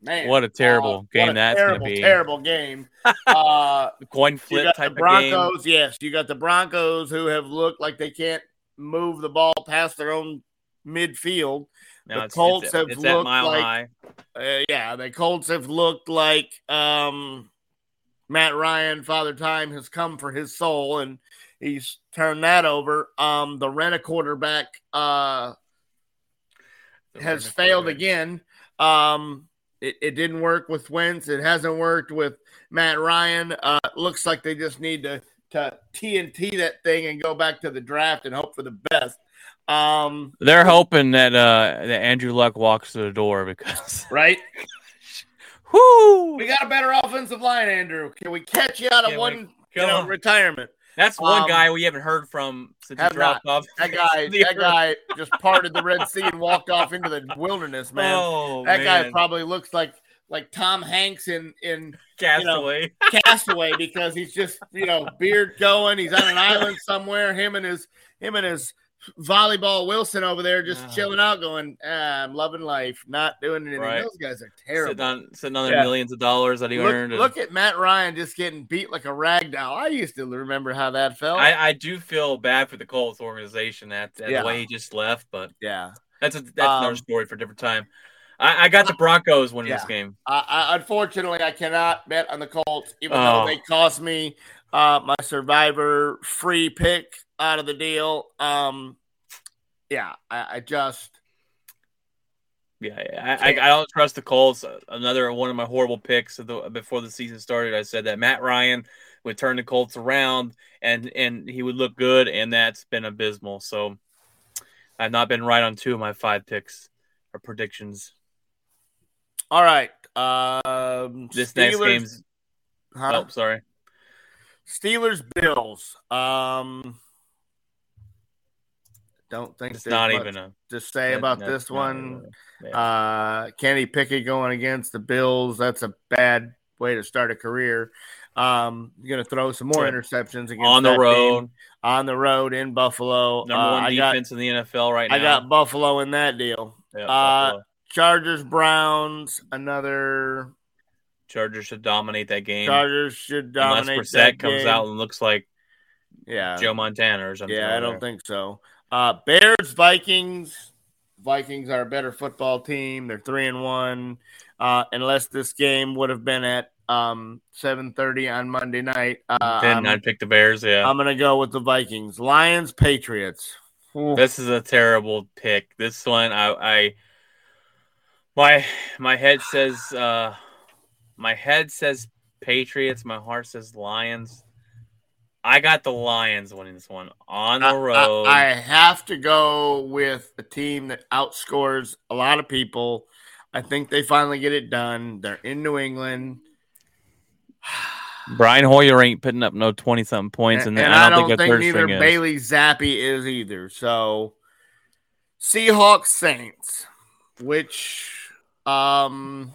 man,
what a terrible
Uh,
game
a
that's
terrible,
going to be.
Terrible game. [laughs] uh,
Coin flip type
the
of game.
Broncos. Yes, you got the Broncos who have looked like they can't move the ball past their own midfield.
No,
the
it's,
Colts
it's,
have
it's
looked
mile
like-
high.
Uh, yeah, the Colts have looked like um, Matt Ryan, Father Time, has come for his soul, and he's turned that over. Um, the rent a quarterback uh, has failed again. Um, it, it didn't work with Wentz. It hasn't worked with Matt Ryan. Uh, looks like they just need to to TNT that thing and go back to the draft and hope for the best. Um,
They're hoping that uh that Andrew Luck walks through the door because [laughs]
right?
whoo,
We got a better offensive line, Andrew. Can we catch you out of
Can we-
one you
come
know,
on.
retirement?
That's one
um,
guy we haven't heard from since he dropped off.
That guy, [laughs] that guy just parted the Red Sea and walked off into the wilderness, man.
Oh
that guy probably looks like like Tom Hanks in in
Castaway. [laughs]
Castaway because he's just you know beard going. He's on an island somewhere. Him and his him and his volleyball Wilson over there just chilling out, going, ah, "I'm loving life, not doing anything."
Right.
Those guys are
sitting
terrible.
on sitting on their
Yeah.
millions of dollars that he earned.
Look,
and-
look at Matt Ryan just getting beat like a rag doll. I used to remember how that felt.
I, I do feel bad for the Colts organization that, that
Yeah.
the way he just left, but
yeah.
that's a, that's
Um,
another story for a different time. I, I got the Broncos winning this game.
I, I, unfortunately, I cannot bet on the Colts, even
Oh.
though they cost me uh, my Survivor free pick out of the deal. Um, yeah, I, I just
Yeah. I, I, I don't trust the Colts. Another one of my horrible picks of the, before the season started. I said that Matt Ryan would turn the Colts around and and he would look good, and that's been abysmal. So I've not been right on two of my five picks or predictions.
all right. Um,
This next game's
huh?
oh sorry.
Steelers Bills. Um, don't think
It's
there's
not even a
to say about
that's
this
not
one.
a-
Uh, Kenny Pickett going against the Bills. That's a bad way to start a career. Um, you're gonna throw some more
Yeah.
interceptions against
on the road,
team. on the road in Buffalo.
number
Uh,
one
I got
defense in the NFL right now.
I got Buffalo in that deal.
Yeah,
uh, Chargers Browns. Another
Chargers should dominate that game
Chargers should
unless
dominate
Brissett
that
comes
game.
out and looks like
Yeah,
Joe Montana or something.
Yeah, I don't think so. Uh, Bears, Vikings. Vikings are a better football team. They're three and one. Uh, unless this game would have been at um, seven thirty on Monday night, uh,
Then I'd pick the Bears. Yeah,
I'm gonna go with the Vikings. Lions, Patriots. Ooh.
this is a terrible pick. This one, I, I, my, my head says, uh, my head says Patriots. My heart says Lions. I got the Lions winning this one on the
I- I-
road.
I, have to go with a team that outscores a lot of people. I think they finally get it done. They're in New England. [sighs]
Brian Hoyer ain't putting up no twenty something points, and,
and
I
I
don't,
don't
think
think neither. Bailey Zappe is either. So Seahawks Saints, which um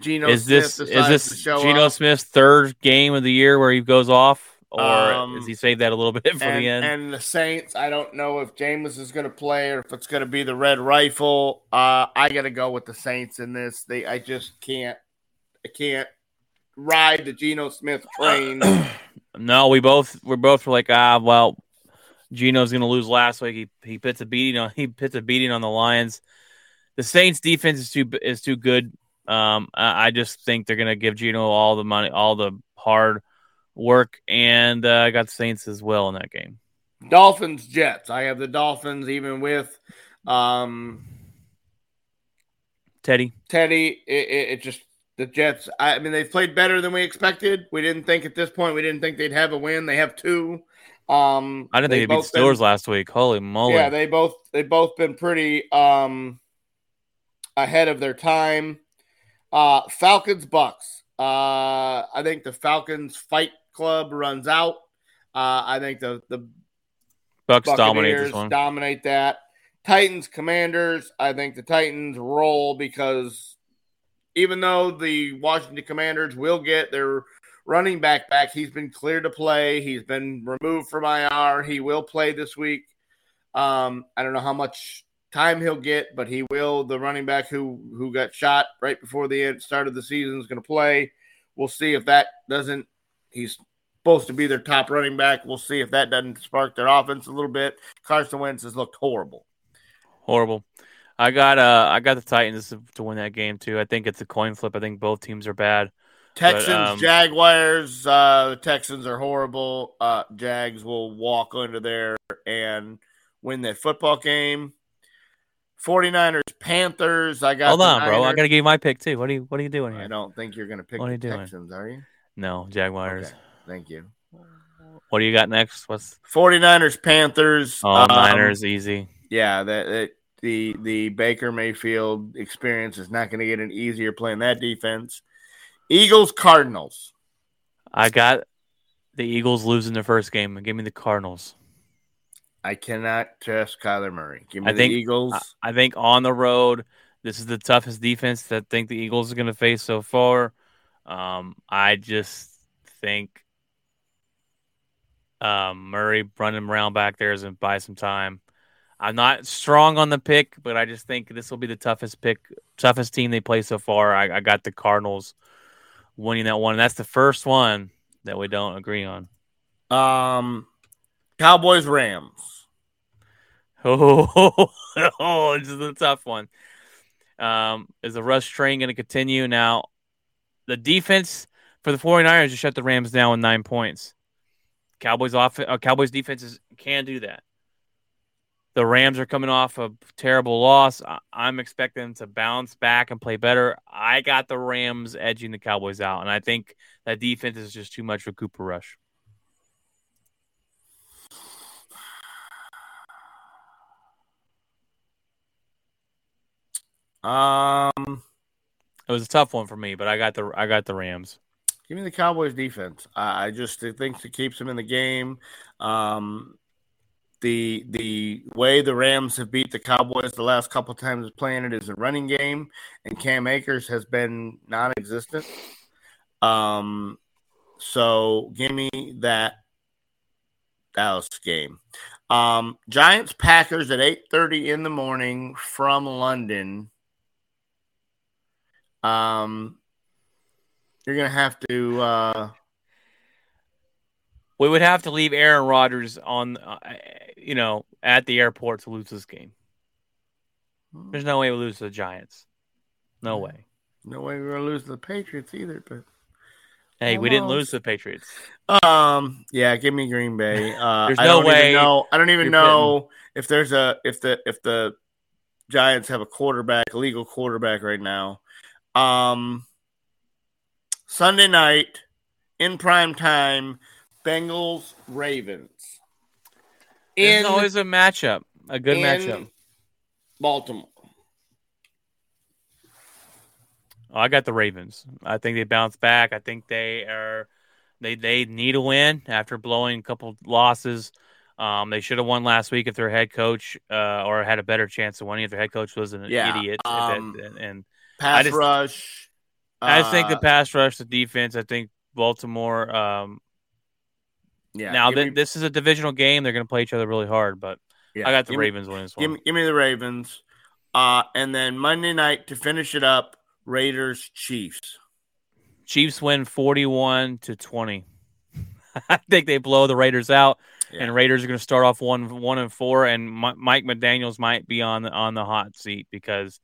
Geno
is this
Smith
is this Geno
up.
Smith's third game of the year where he goes off, or
Um,
is he saved that a little [laughs] bit for
and,
the end?
and the Saints, I don't know if Jameis is going to play or if it's going to be the Red Rifle. Uh, I got to go with the Saints in this. They, I just can't, I can't ride the Geno Smith train. [clears throat]
no, we both we're both like ah well, Geno's gonna lose last week. He he puts a beating on [laughs] he puts a beating on the Lions. The Saints defense is too is too good. Um, I, just think they're gonna give Geno all the money, all the hard work, and uh, I got the Saints as well in that game.
Dolphins, Jets. I have the Dolphins even with um,
Teddy,
Teddy. It, it, it just the Jets. I, I mean, they've played better than we expected. We didn't think at this point. We didn't think they'd have a win. They have two. Um,
I didn't think
they've
they beat Steelers
been-
last week. Holy moly!
Yeah, they both they both been pretty um ahead of their time. Uh Falcons Bucks. Uh I think the Falcons fight club runs out. Uh I think the the
Bucks dominate
Buccaneers
this one.
dominate that. Titans Commanders. I think the Titans roll because even though the Washington Commanders will get their running back back, he's been cleared to play. He's been removed from IR. He will play this week. Um, I don't know how much time he'll get, but he will. The running back who who got shot right before the end, start of the season is going to play. We'll see if that doesn't. He's supposed to be their top running back. We'll see if that doesn't spark their offense a little bit. Carson Wentz has looked horrible.
Horrible. I got uh I got the Titans to, win that game too. I think it's a coin flip. I think both teams are bad.
Texans,
um,
Jaguars. Uh, the Texans are horrible. Uh, Jags will walk under there and win that football game. 49ers, Panthers. I got.
Hold
the
on, bro. I gotta give you my pick too. What are you What are you doing here?
I don't think you're going to pick
What are
the
you doing?
Texans, are you?
No, Jaguars.
Okay. Thank you.
What do you got next? What's
49ers, Panthers.
oh
um,
Niners? Easy.
Yeah, that, that the the Baker Mayfield experience is not going to get any easier playing that defense. Eagles, Cardinals.
I got the Eagles losing their first game. Give me the Cardinals.
I cannot trust Kyler Murray. Give me
I
the
think-
Eagles.
I, I think on the road, this is the toughest defense that I think the Eagles are going to face so far. Um, I just think um, Murray running around back there is going to buy some time. I'm not strong on the pick, but I just think this will be the toughest pick, toughest team they play so far. I, I got the Cardinals winning that one. And that's the first one that we don't agree on.
Um, Cowboys Rams.
Oh, [laughs] oh, this is a tough one. Um, is the rush train going to continue? Now, the defense for the 49ers just shut the Rams down with nine points. Cowboys off uh, Cowboys defenses can do that. The Rams are coming off a terrible loss. I- I'm expecting them to bounce back and play better. I got the Rams edging the Cowboys out, and I think that defense is just too much for Cooper Rush.
Um,
It was a tough one for me, but I got the I got the Rams.
give me the Cowboys defense. I, I just think it keeps them in the game. Um, the the way the Rams have beat the Cowboys the last couple times playing it is a running game, and Cam Akers has been non-existent. Um, so give me that Dallas game. Um, Giants Packers at eight thirty in the morning from London. Um, you're gonna have to. Uh,
We would have to leave Aaron Rodgers on, uh, you know, at the airport to lose this game. There's no way we lose to the Giants. No way.
no way we're gonna lose to the Patriots either. But
Hey, we didn't lose to the Patriots.
Um. Yeah. Give me Green Bay. [laughs] Uh,
There's
I
no way
No, I don't even know if there's a if the if the Giants have a quarterback, a legal quarterback right now. Um. Sunday night in prime time, Bengals Ravens
It's always a matchup, a good
in
matchup.
Baltimore.
Oh, I got the Ravens. I think they bounce back. I think they are they they need a win after blowing a couple losses. Um, they should have won last week if their head coach uh, or had a better chance of winning if their head coach was an
Yeah,
idiot.
Um,
and, and
Pass
just-
rush.
I just think the
uh,
pass rush, the defense. I think Baltimore. Um,
yeah.
now
give
th-
me-
this is a divisional game. They're going to play each other really hard, but
yeah,
I got the
give me-
Ravens winning this
Give
one.
me, give me the Ravens. Uh, and then Monday night to finish it up, Raiders Chiefs.
Chiefs win forty-one to twenty. [laughs] I think they blow the Raiders out.
Yeah.
and Raiders are going to start off one one and four, and Mi- Mike McDaniel's might be on the on the hot seat because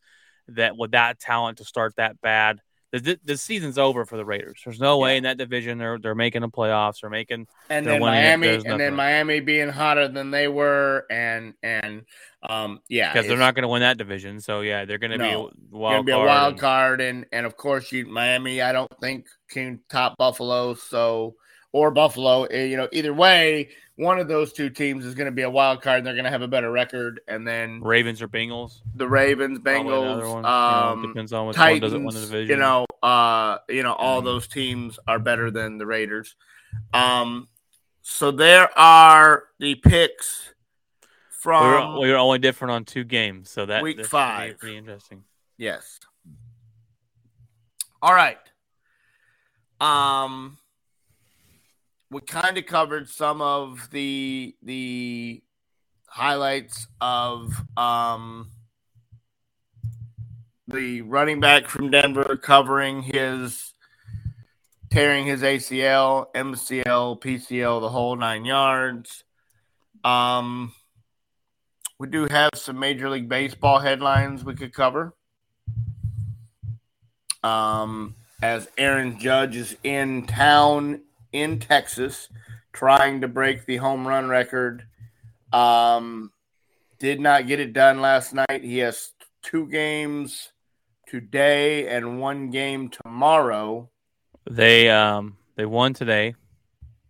that with that talent to start that bad, the the season's over for the Raiders. There's no way in that division they're they're making the playoffs. They're making
and
They're
then. Miami, and then. Miami being hotter than they were, and and um, yeah,
because they're not going to win that division. So yeah, they're going to
No.
be a wild
be a
card.
wild
and-
card, and and of course you Miami. I don't think can top Buffalo, so or Buffalo. eh, You know, either way, one of those two teams is going to be a wild card. and They're going to have a better record, and then
Ravens or Bengals.
the Ravens, Bengals,
one. You know,
um,
depends on which one doesn't win the division.
you know, uh, you know, all
Mhm.
those teams are better than the Raiders. Um, so there are the picks
were,
from
we were only different on two games, so that
Week five.
pretty interesting.
yes. All right. Um, we kind of covered some of the the highlights of um the running back from Denver covering his tearing his ACL, MCL, PCL, the whole nine yards. Um, we do have some Major League Baseball headlines we could cover. Um, as Aaron Judge is in town in Texas trying to break the home run record. Um, did not get it done last night. He has two games today and one game tomorrow.
They um they won today,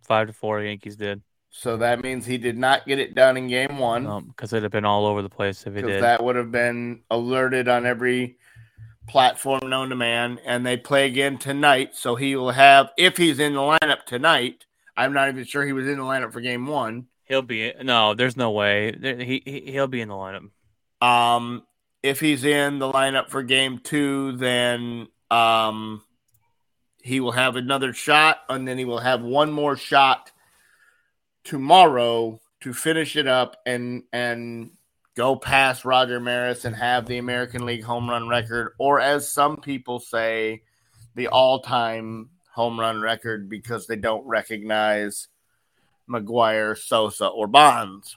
five to four. Yankees did
So that means he did not get it done in game one
because it'd have been all over the place if he did.
that would have been alerted on every platform known to man. And they play again tonight. So he will have, if he's in the lineup tonight, I'm not even sure he was in the lineup for game one.
He'll be no. There's no way. There- He, he he'll be in the lineup.
Um, if he's in the lineup for game two, then um, he will have another shot, and then he will have one more shot tomorrow to finish it up and and go past Roger Maris and have the American League home run record, or as some people say, the all-time home run record because they don't recognize McGwire, Sosa, or Bonds.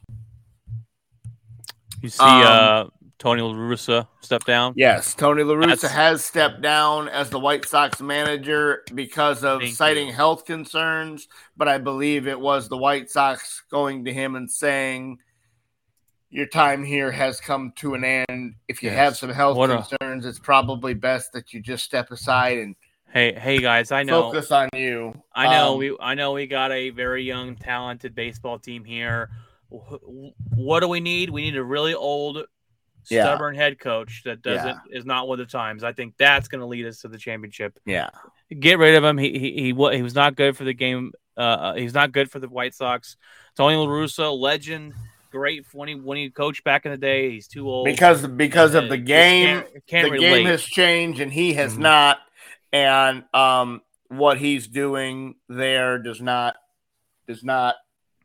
You see,
Um,
uh, Tony La Russa stepped down.
Yes, Tony La Russa
That's-
has stepped down as the White Sox manager because of
Thank
citing
you.
health concerns. But I believe it was the White Sox going to him and saying, "Your time here has come to an end. If you
Yes.
have some health
What a-
concerns, it's probably best that you just step aside and
Hey, hey guys, I know,
focus on you."
I know,
Um,
we, I know, we got a very young, talented baseball team here. What do we need? We need a really old,
Yeah.
stubborn head coach that doesn't is not with the times. I think that's going to lead us to the championship.
yeah,
Get rid of him. He he he, he was not good for the game. Uh, he's not good for the White Sox. Tony La Russa, legend, great when he when he coached back in the day. He's too old
because because of
Uh,
the game.
Can't, can't
the
relate.
game has changed and he has
Mhm.
not and um what he's doing there does not does not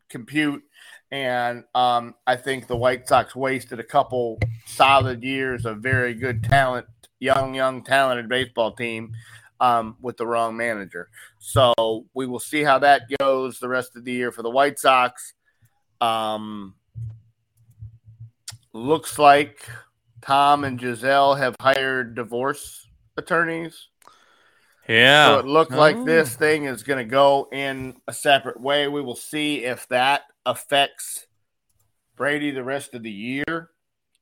compute and um I think the White Sox wasted a couple solid years of very good talent young young talented baseball team um with the wrong manager. So we will see how that goes the rest of the year for the White Sox. Um looks like Tom and Gisele have hired divorce attorneys.
yeah.
So it looked like
Oh.
this thing is going to go in a separate way. We will see if that affects Brady the rest of the year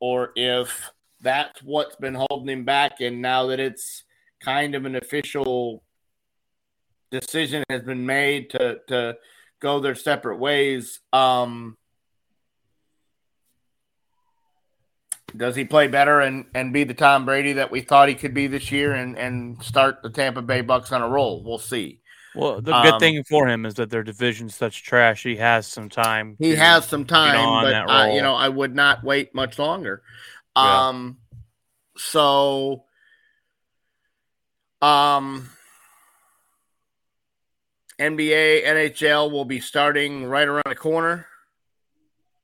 or if that's what's been holding him back. And now that it's kind of an official decision has been made to, to go their separate ways, um, does he play better and, and be the Tom Brady that we thought he could be this year and, and start the Tampa Bay Bucks on a roll? We'll see.
Well, the good
Um,
thing for him is that their division's such trash. He has some time.
He
to-
has some time,
on
but
that
uh, you know I would not wait much longer.
Yeah.
Um, so, um, NBA, NHL will be starting right around the corner.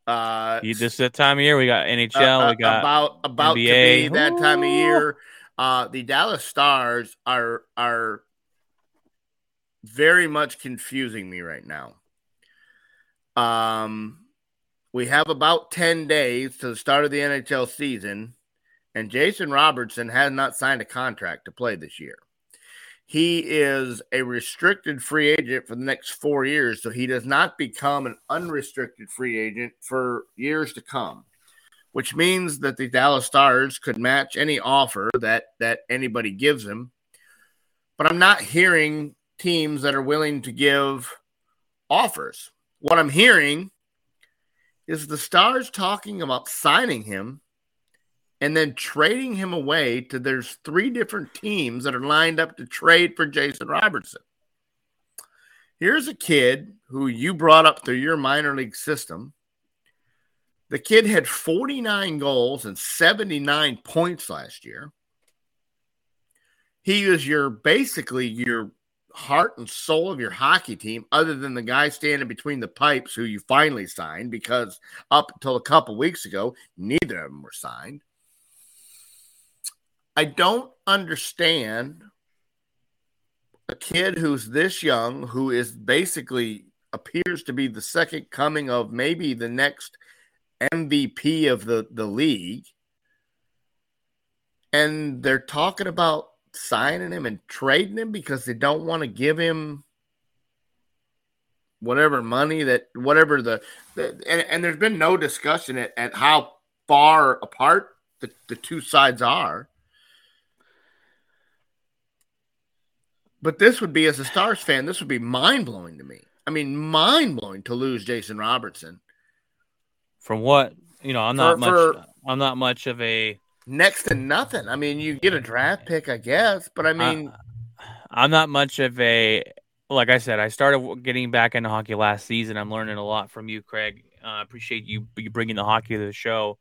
Uh,
You- This is that time of year. We got NHL.
uh,
we got
about about to be that time of year. Uh, the Dallas Stars are are very much confusing me right now. Um, we have about ten days to the start of the NHL season, and Jason Robertson has not signed a contract to play this year. He is a restricted free agent for the next four years, so he does not become an unrestricted free agent for years to come which means that the Dallas Stars could match any offer that that anybody gives him. But I'm not hearing teams that are willing to give offers. What I'm hearing is the Stars talking about signing him and then trading him away to there's three different teams that are lined up to trade for Jason Robertson. Here's a kid who you brought up through your minor league system. The kid had 49 goals and 79 points last year. He is your basically your heart and soul of your hockey team, other than the guy standing between the pipes who you finally signed, because up until a couple weeks ago, neither of them were signed. I don't understand a kid who's this young, who is basically appears to be the second coming of maybe the next MVP of the, the league. And they're talking about signing him and trading him because they don't want to give him whatever money that whatever the, the and, and there's been no discussion at, at how far apart the, the two sides are. But this would be, as a Stars fan, this would be mind blowing to me. I mean, mind blowing to lose Jason Robertson.
from what you know. I'm not
For-
much.
for-
I'm not much of a.
next to nothing. I mean, you get a draft pick, I guess, but I mean,
I'm not much of a. Like I said, I started getting back into hockey last season. I'm learning a lot from you, Craig. I uh, appreciate you you bringing the hockey to the show.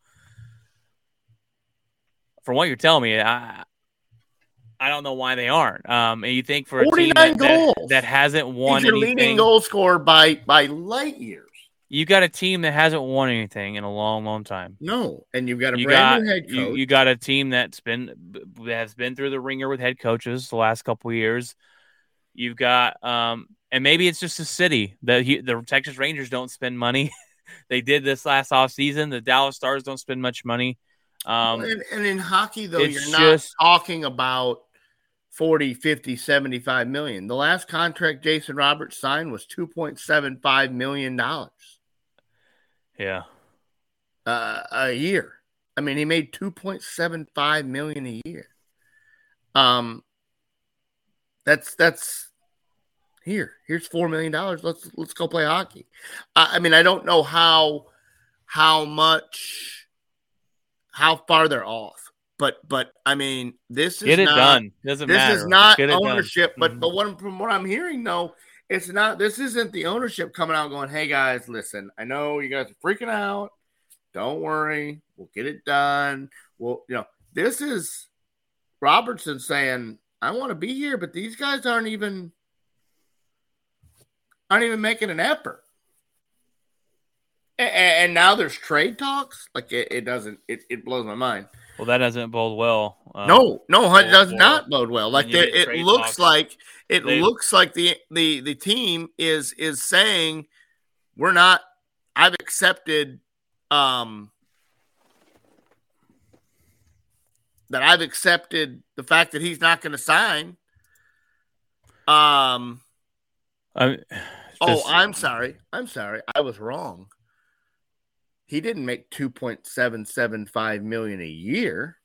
From what you're telling me, I I don't know why they aren't. Um, and you think for a
49
that, that,
goals.
that hasn't won
he's your
anything,
leading goal scorer by by light years.
you got a team that hasn't won anything in a long, long time.
No, and you've got a
you
brand
got
new head coach.
you got a team that's been that has been through the ringer with head coaches the last couple of years. You've got um and maybe it's just a city that the Texas Rangers don't spend money. [laughs] they did this last off season. The Dallas Stars don't spend much money. Um,
and, and in hockey, though, you're not
just-
talking about 40, 50, 75 million. The last contract Jason Roberts signed was $2.75 million uh,
yeah.
a year. I mean, he made 2.75 million a year. Um, that's that's here. Here's four million dollars. Let's let's go play hockey. I, I mean, I don't know how how much how far they're off, but but I mean, this is
Get it
not,
done. Doesn't
This
matter.
is not ownership, but
Mhm.
but what from what I'm hearing though, it's not. This isn't the ownership coming out going, "Hey guys, listen, I know you guys are freaking out. Don't worry, we'll get it done. Well, you know, this is Robertson saying, "I want to be here, but these guys aren't even aren't even making an effort." A- a- And, now there's trade talks. Like it, it doesn't. It, it blows my mind.
Well, that doesn't bode well. Um,
No, no, it does
or
not bode well. Like
you
the,
get
it looks
talks,
like it
they-
looks like the the the team is is saying we're not. I've accepted um that I've accepted the fact that he's not going to sign. Um.
I, [sighs]
Oh,
just-
I'm sorry. I'm sorry. I was wrong. He didn't make two point seven seven five million a year.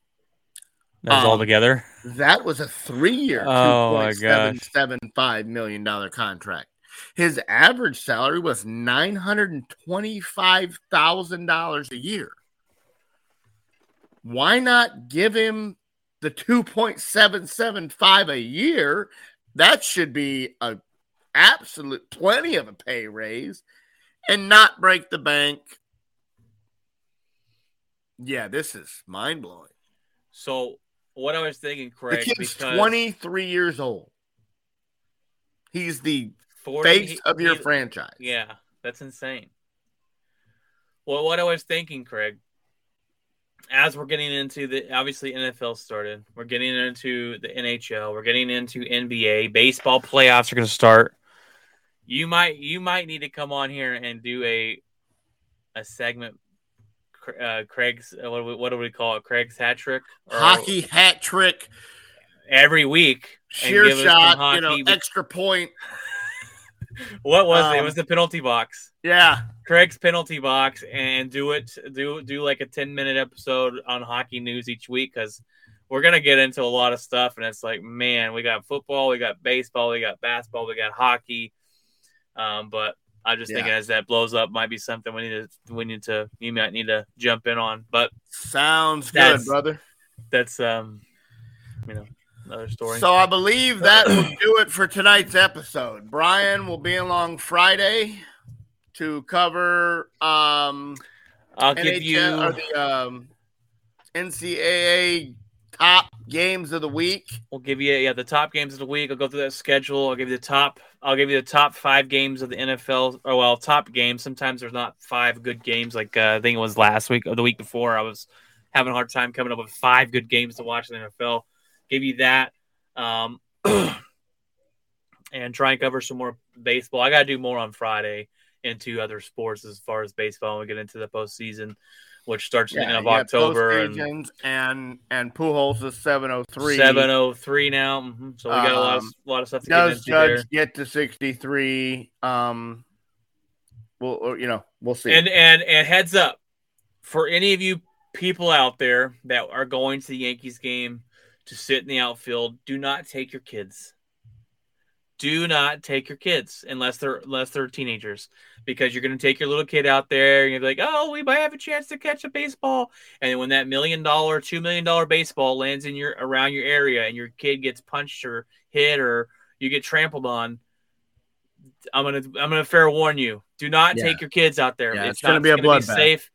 that's
um,
all together.
That was a three-year,
Oh, my
point seven
gosh.
seven five million dollar contract. His average salary was nine hundred and twenty-five thousand dollars a year. Why not give him the two point seven seven five a year? That should be a absolute plenty of a pay raise, and not break the bank. Yeah, this is mind blowing.
So what I was thinking, Craig, The
kid's
because
23 years old. He's the
40
face of your
he-
franchise.
Yeah, that's insane. Well, what I was thinking, Craig, as we're getting into the obviously NFL started, we're getting into the NHL, we're getting into NBA, baseball playoffs are going to start. You might you might need to come on here and do a a segment. Uh, Craig's uh, what do we, what do we call it? Craig's hat trick. Or
Hockey hat trick,
every week.
sheer
give us some
shot, you know, extra point. [laughs]
What was it? It
um,
was the penalty box.
Yeah.
Craig's penalty box and do it do do like a 10 minute episode on hockey news each week because we're gonna get into a lot of stuff and it's like man we got football we got baseball we got basketball we got hockey um but i just
Yeah.
thinking as that blows up might be something we need to we need to you might need to jump in on but
Sounds good, brother.
that's um you know another story
So I believe that will do it for tonight's episode. Brian will be along Friday to cover um
i'll give you
or the um NCAA top games of the week.
We'll give you yeah the top games of the week. I'll go through that schedule. I'll give you the top. I'll give you the top five games of the NFL. Or well, top games. Sometimes there's not five good games. Like uh, I think it was last week or the week before. I was having a hard time coming up with five good games to watch in the NFL. Give you that, um, [clears throat] and try and cover some more baseball. I got to do more on Friday into other sports as far as baseball. We get into the postseason, which starts at the end of October and
and and Pujols is seven oh three.
seven oh three now. Mhm. So we got a lot of
Um,
a lot of stuff to get
Does
into
Judge
there.
get to sixty three? Um, well, you know, we'll see.
And and and heads up for any of you people out there that are going to the Yankees game to sit in the outfield, do not take your kids. Do not take your kids unless they're unless they're teenagers, because you're going to take your little kid out there and you're like, oh, we might have a chance to catch a baseball. And when that million dollar, two million dollar baseball lands in your around your area and your kid gets punched or hit or you get trampled on, I'm gonna I'm gonna fair warn you. Do not
Yeah.
take your kids out there.
Yeah,
it's,
it's gonna
not
be a
gonna
bloodbath.
safe.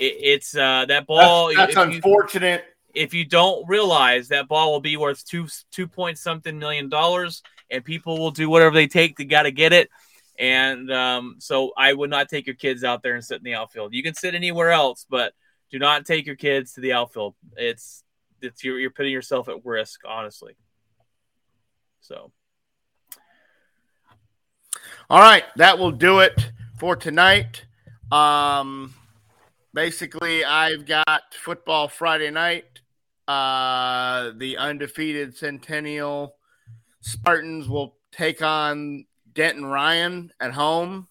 It, it's uh that ball.
that's, that's
if you-
unfortunate.
if you don't realize that ball will be worth two two point something million dollars, and people will do whatever they take to got to get it. And um, so I would not take your kids out there and sit in the outfield. You can sit anywhere else, but do not take your kids to the outfield. It's it's you're, you're putting yourself at risk, honestly. So
All right, that will do it for tonight. Um, basically, I've got football Friday night. Uh, the undefeated Centennial Spartans will take on Denton Ryan at home.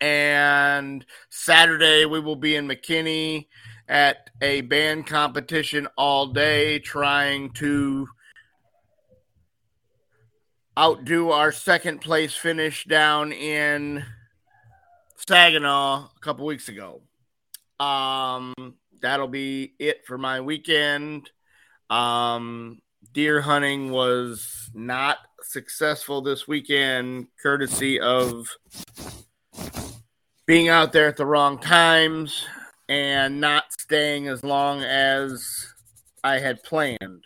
And Saturday, we will be in McKinney at a band competition all day, trying to outdo our second place finish down in Saginaw a couple weeks ago. Um, that'll be it for my weekend. Um, deer hunting was not successful this weekend, courtesy of being out there at the wrong times and not staying as long as I had planned.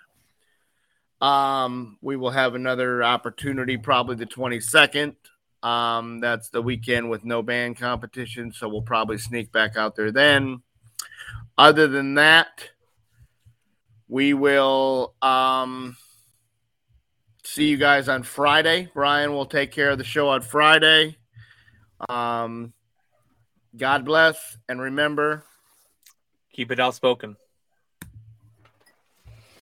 Um, we will have another opportunity probably the 22nd. Um, that's the weekend with no band competition, so we'll probably sneak back out there then. Other than that, we will um, see you guys on Friday. Brian will take care of the show on Friday. Um, God bless, and remember,
Keep it outspoken.